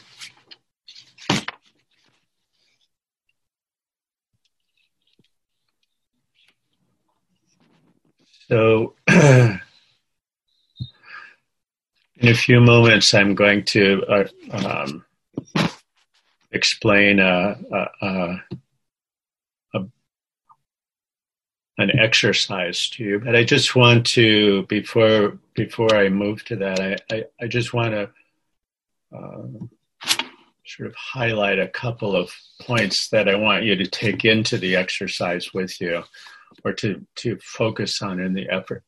So, in a few moments, I'm going to uh, um, explain a, a, an exercise to you. But I just want to before before I move to that, I I, I just want to uh, sort of highlight a couple of points that I want you to take into the exercise with you, or to to focus on in the effort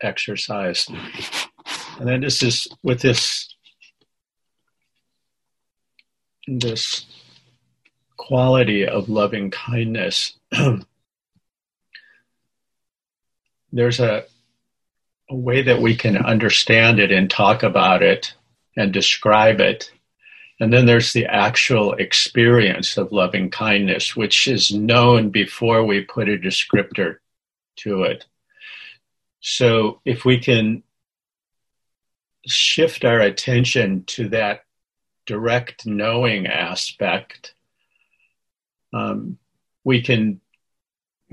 exercise. And then this is with this this quality of loving kindness. there's a, a way that we can understand it and talk about it and describe it. And then there's the actual experience of loving kindness, which is known before we put a descriptor to it. So if we can shift our attention to that direct knowing aspect, um, we can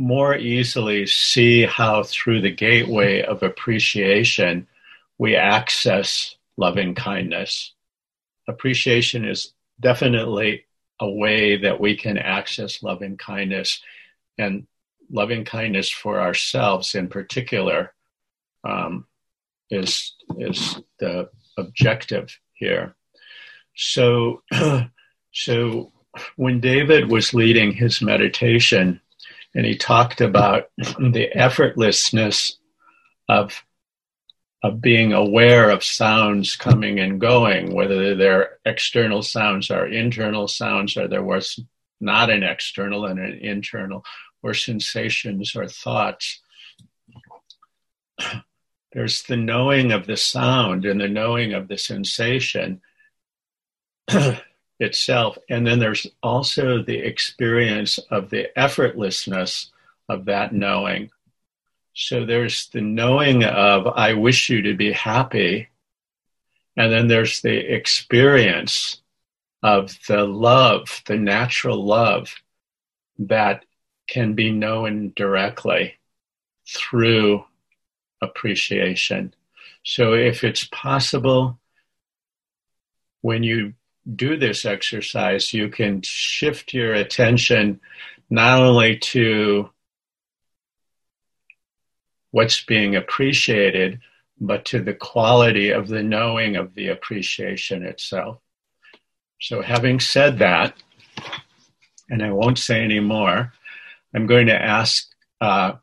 more easily see how through the gateway of appreciation we access loving kindness. Appreciation is definitely a way that we can access loving kindness and loving kindness for ourselves in particular um, is is the objective here. So, so when David was leading his meditation, and he talked about the effortlessness of of being aware of sounds coming and going, whether they're external sounds or internal sounds, or there was not an external and an internal, or sensations or thoughts. There's the knowing of the sound and the knowing of the sensation. itself. And then there's also the experience of the effortlessness of that knowing. So there's the knowing of, I wish you to be happy. And then there's the experience of the love, the natural love that can be known directly through appreciation. So if it's possible, when you do this exercise, you can shift your attention not only to what's being appreciated, but to the quality of the knowing of the appreciation itself. So, having said that, and I won't say any more, I'm going to ask uh,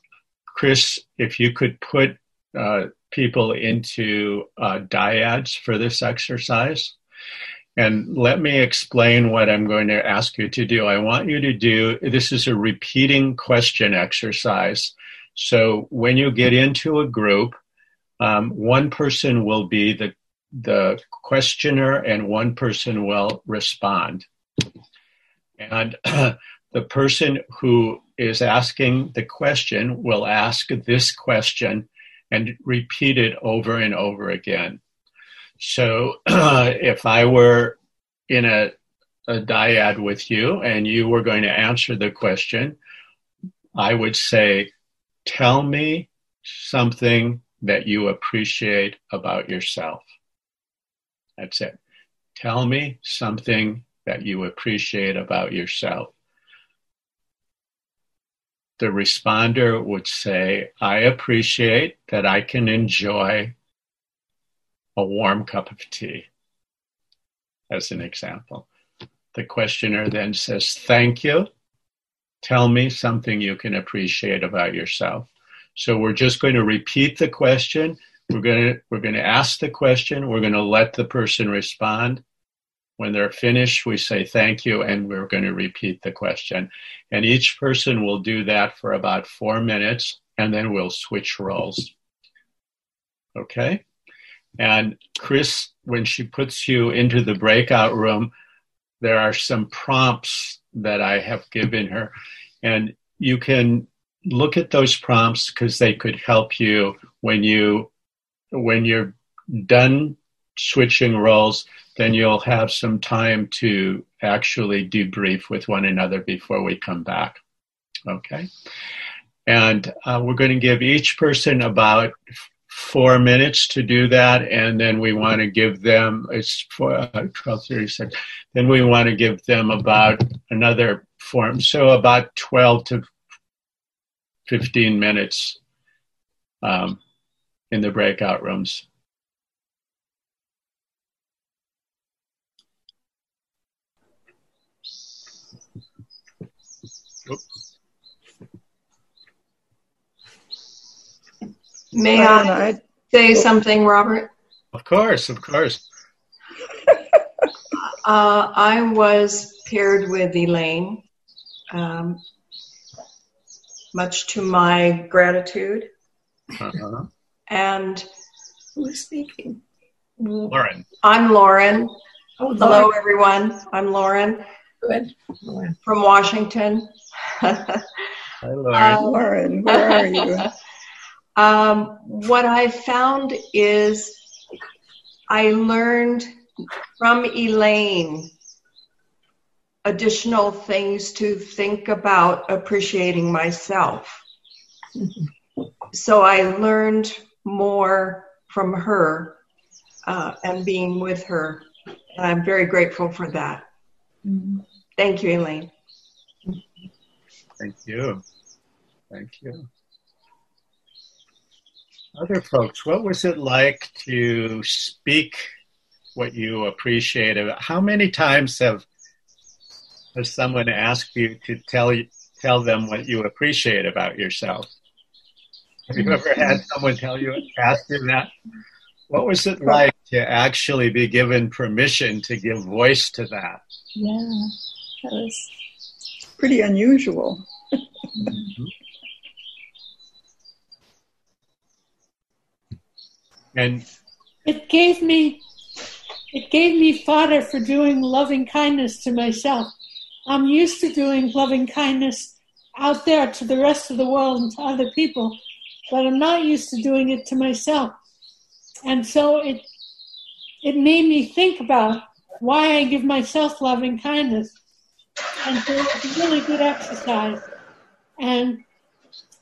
Chris if you could put uh, people into uh, dyads for this exercise. And let me explain what I'm going to ask you to do. I want you to do this is a repeating question exercise. So when you get into a group, um, one person will be the the questioner and one person will respond. And the person who is asking the question will ask this question and repeat it over and over again. So if I were in a, a dyad with you and you were going to answer the question, I would say, Tell me something that you appreciate about yourself. That's it. Tell me something that you appreciate about yourself the responder would say, I appreciate that I can enjoy a warm cup of tea, as an example. The questioner then says, Thank you. Tell me something you can appreciate about yourself. So we're just going to repeat the question. We're going to, we're going to ask the question. We're going to let the person respond. When they're finished, we say thank you and we're going to repeat the question. And each person will do that for about four minutes and then we'll switch roles. Okay? And Chris, when she puts you into the breakout room, there are some prompts that I have given her. And you can look at those prompts because they could help you when you when you're done switching roles then you'll have some time to actually debrief with one another before we come back. Okay? And uh, we're going to give each person about four minutes to do that, and then we want to give them it's for uh, twelve thirty six. Then we want to give them about another form, so about twelve to fifteen minutes um, in the breakout rooms. May I say something, Robert? Of course, of course. uh, I was paired with Elaine, um, much to my gratitude. Uh-huh. And who's speaking? Lauren. I'm Lauren. Oh, Hello, everyone. I'm Lauren. Good. Lauren. From Washington. Hi, Lauren. Uh, Lauren, where are you? Um, what I found is I learned from Elaine additional things to think about appreciating myself. So I learned more from her uh, and being with her. And I'm very grateful for that. Mm-hmm. Thank you, Elaine. Thank you. Thank you other folks, what was it like to speak what you appreciated? How many times have has someone asked you to tell tell them what you appreciate about yourself? Have you ever had someone tell you ask you that? What was it like to actually be given permission to give voice to that? Yeah, that was pretty unusual. mm-hmm. And it gave me it gave me fodder for doing loving kindness to myself. I'm used to doing loving kindness out there to the rest of the world and to other people, but I'm not used to doing it to myself. And so it it made me think about why I give myself loving kindness. And so it's a really good exercise. And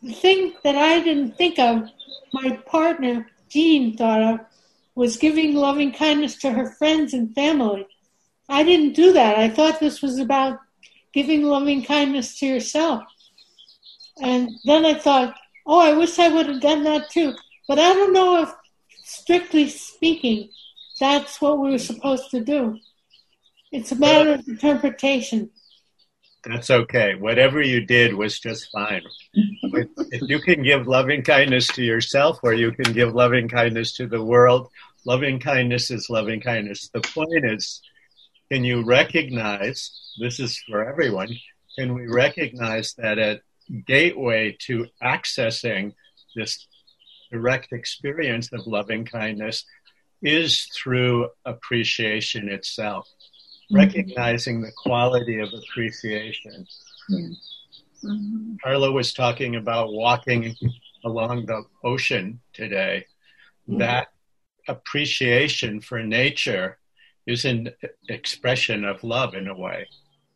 the thing that I didn't think of, my partner Jean thought of was giving loving kindness to her friends and family. I didn't do that. I thought this was about giving loving kindness to yourself. And then I thought, oh, I wish I would have done that too. But I don't know if, strictly speaking, that's what we were supposed to do. It's a matter of interpretation. That's okay. Whatever you did was just fine. if you can give loving kindness to yourself or you can give loving kindness to the world, loving kindness is loving kindness. The point is can you recognize this is for everyone? Can we recognize that a gateway to accessing this direct experience of loving kindness is through appreciation itself. Recognizing the quality of appreciation. Yeah. Mm-hmm. Carla was talking about walking along the ocean today. Mm-hmm. That appreciation for nature is an expression of love in a way.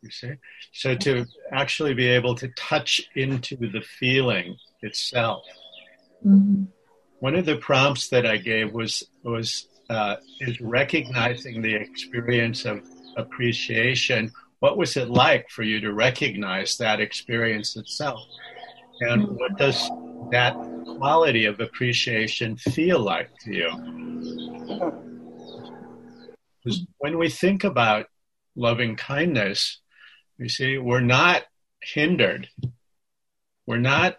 You see? So to actually be able to touch into the feeling itself. Mm-hmm. One of the prompts that I gave was was uh, is recognizing the experience of appreciation. What was it like for you to recognize that experience itself? And what does that quality of appreciation feel like to you? Because when we think about loving kindness, you see, we're not hindered. We're not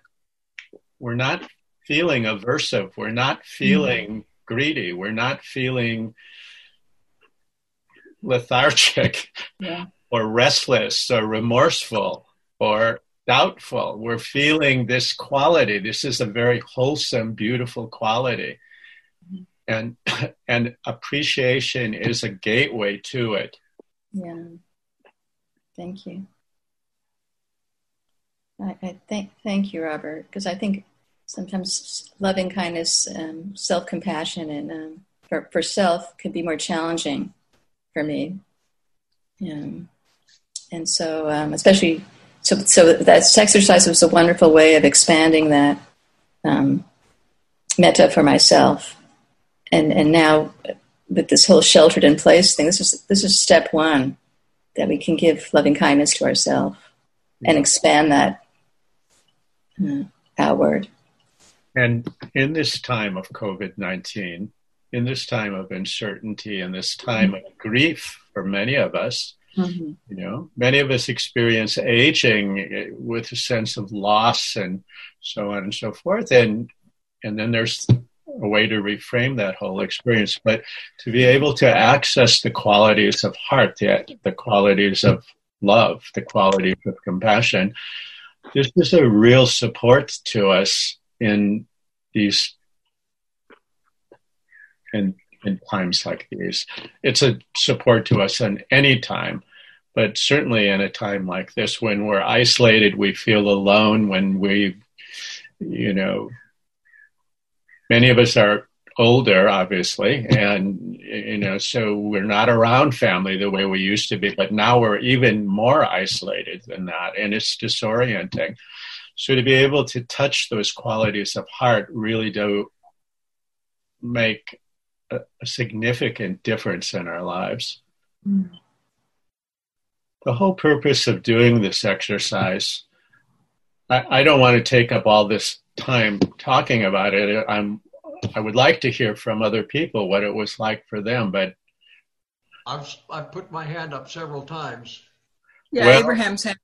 we're not feeling aversive. We're not feeling mm-hmm. greedy. We're not feeling lethargic yeah. or restless or remorseful or doubtful. We're feeling this quality. This is a very wholesome, beautiful quality. Mm-hmm. And and appreciation is a gateway to it. Yeah. Thank you. I, I thank thank you, Robert, because I think sometimes loving kindness, um, self compassion, and um, for for self can be more challenging for me. Um, and so, um, especially so, so that exercise was a wonderful way of expanding that um, metta for myself. And and now with this whole sheltered in place thing, this is this is step one that we can give loving kindness to ourselves and expand that uh, outward. And in this time of COVID 19, in this time of uncertainty, and this time mm-hmm. of grief for many of us, mm-hmm. you know, many of us experience aging with a sense of loss and so on and so forth. And, and then there's a way to reframe that whole experience, but to be able to access the qualities of heart, the, the qualities of love, the qualities of compassion, this is a real support to us in these in, in times like these. It's a support to us in any time, but certainly in a time like this when we're isolated, we feel alone, when we, you know, many of us are older, obviously, and you know, so we're not around family the way we used to be. But now we're even more isolated than that, and it's disorienting. So to be able to touch those qualities of heart really do make a, a significant difference in our lives. Mm. The whole purpose of doing this exercise, I, I don't want to take up all this time talking about it. I'm I would like to hear from other people what it was like for them, but I've I've put my hand up several times. Yeah, well, Abraham's hand.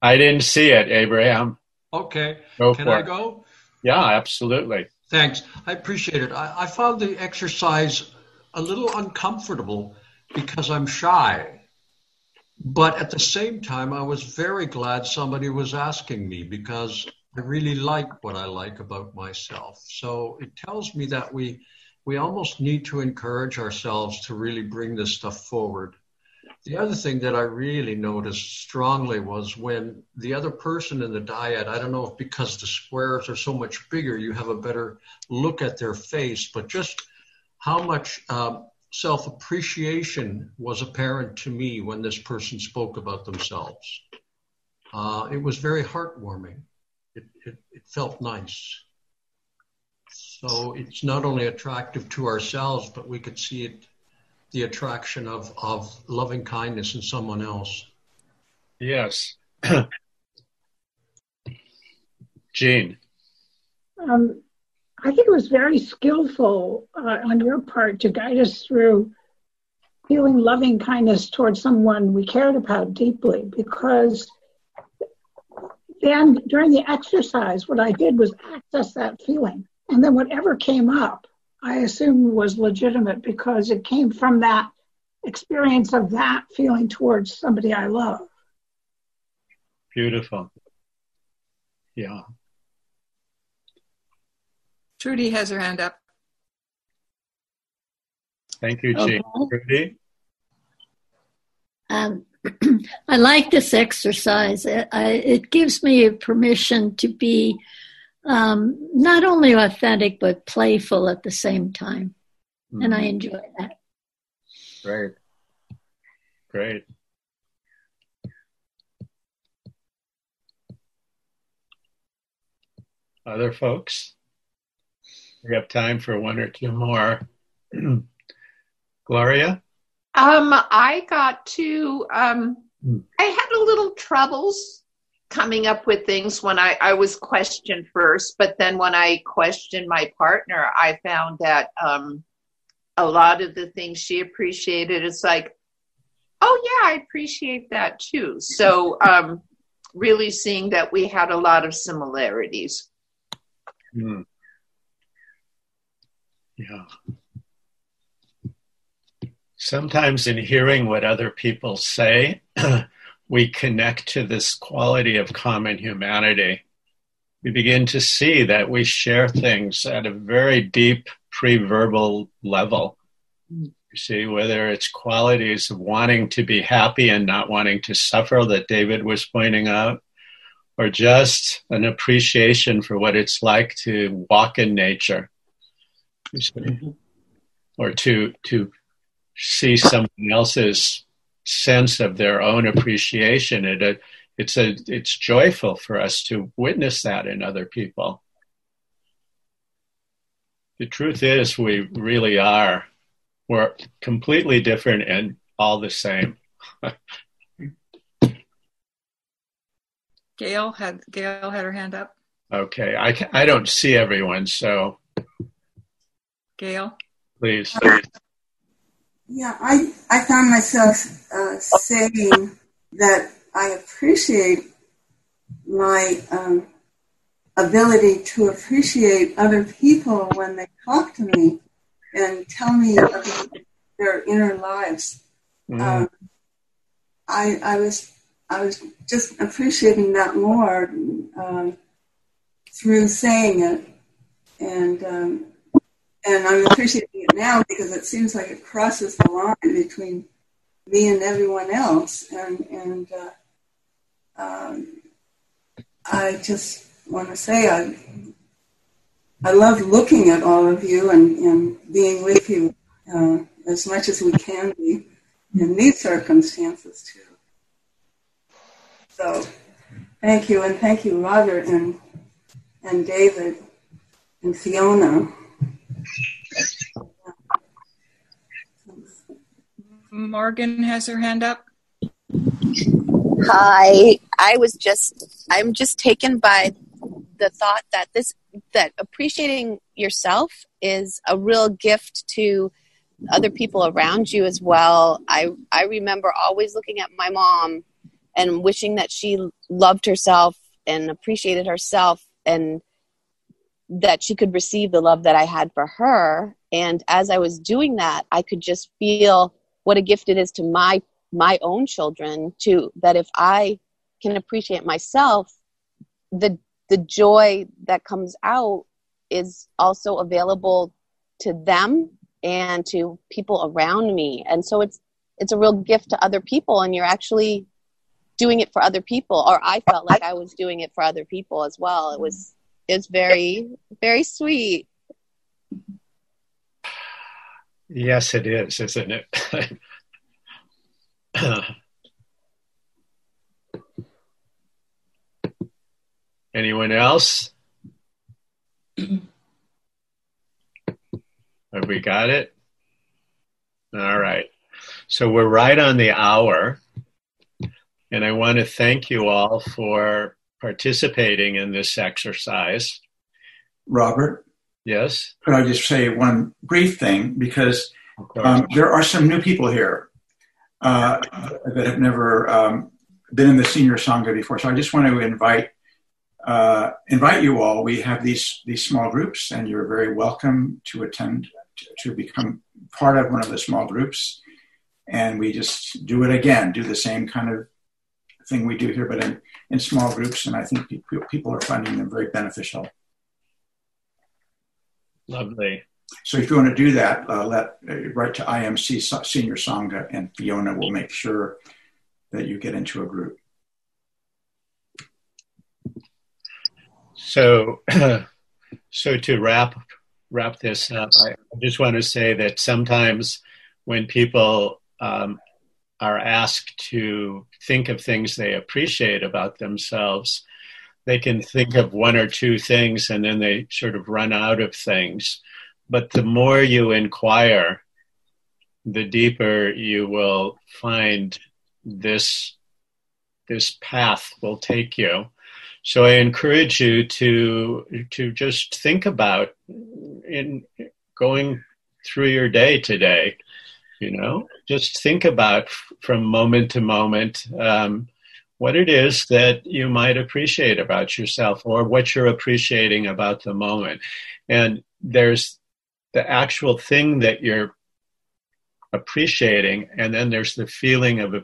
I didn't see it, Abraham. Okay. Go Can I it. go? Yeah, absolutely. Thanks. I appreciate it. I, I found the exercise a little uncomfortable because I'm shy. But at the same time, I was very glad somebody was asking me because I really like what I like about myself. So it tells me that we we almost need to encourage ourselves to really bring this stuff forward. The other thing that I really noticed strongly was when the other person in the dyad, I don't know if because the squares are so much bigger, you have a better look at their face, but just how much uh, self appreciation was apparent to me when this person spoke about themselves. Uh, it was very heartwarming it, it, it felt nice. So it's not only attractive to ourselves, but we could see it, the attraction of, of loving kindness in someone else. Yes. Jane. Um, I think it was very skillful uh, on your part to guide us through feeling loving kindness towards someone we cared about deeply because then during the exercise, what I did was access that feeling. And then whatever came up, I assume was legitimate because it came from that experience of that feeling towards somebody I love. Beautiful. Yeah. Trudy has her hand up. Thank you, Jane. Okay. Trudy? Um, I like this exercise. It, I, it, gives me permission to be um, not only authentic but playful at the same time, mm-hmm. and I mm-hmm. enjoy that. Great, great. Other folks? We have time for one or two more. Gloria? Um, I got to, um, hmm. I had a little troubles coming up with things when I, I was questioned first, but then when I questioned my partner, I found that um, a lot of the things she appreciated, it's like, oh yeah, I appreciate that too. So um, really seeing that we had a lot of similarities. Mm. Yeah sometimes in hearing what other people say, we connect to this quality of common humanity. We begin to see that we share things at a very deep pre-verbal level. You see, whether it's qualities of wanting to be happy and not wanting to suffer that David was pointing out, or just an appreciation for what it's like to walk in nature, or to to see someone else's sense of their own appreciation. It, it, it's a it's joyful for us to witness that in other people. The truth is, we really are. We're completely different and all the same. Gail had Gail had her hand up. Okay, I I don't see everyone, so Gail, please. Yeah, I, I found myself uh, saying that I appreciate my um, ability to appreciate other people when they talk to me and tell me about their inner lives. Mm. Um, I, I was I was just appreciating that more um, through saying it, and um, and I'm appreciating it now because it seems like it crosses the line between me and everyone else, and and uh, um, I just want to say I I love looking at all of you and, and being with you uh, as much as we can be in these circumstances too. So, thank you, and thank you, Robert and and David and Fiona. Morgan has her hand up. Hi, I was just I'm just taken by the thought that this that appreciating yourself is a real gift to other people around you as well. I I remember always looking at my mom and wishing that she loved herself and appreciated herself and that she could receive the love that I had for her. And as I was doing that, I could just feel what a gift it is to my my own children to that if I can appreciate myself, the the joy that comes out is also available to them and to people around me. And so it's it's a real gift to other people and you're actually doing it for other people or I felt like I was doing it for other people as well. It was is very, very sweet. Yes, it is, isn't it? Anyone else? Have we got it? All right. So we're right on the hour. And I want to thank you all for participating in this exercise. Robert? Yes? Could I just say one brief thing? Because um, there are some new people here uh, that have never um, been in the senior sangha before. So I just want to invite uh, invite you all. We have these these small groups, and you're very welcome to attend to, to become part of one of the small groups. and we just do it again, do the same kind of thing we do here, but in, in small groups. And I think people are finding them very beneficial. Lovely. So if you want to do that, uh, let uh, write to IMC Senior Sangha, and Fiona will make sure that you get into a group. So, so to wrap wrap this up, I just want to say that sometimes when people um, are asked to think of things they appreciate about themselves, they can think of one or two things and then they sort of run out of things. But the more you inquire, the deeper you will find this this path will take you. So I encourage you to to just think about in going through your day today. You know, just think about from moment to moment um, what it is that you might appreciate about yourself or what you're appreciating about the moment. And there's the actual thing that you're appreciating, and then there's the feeling of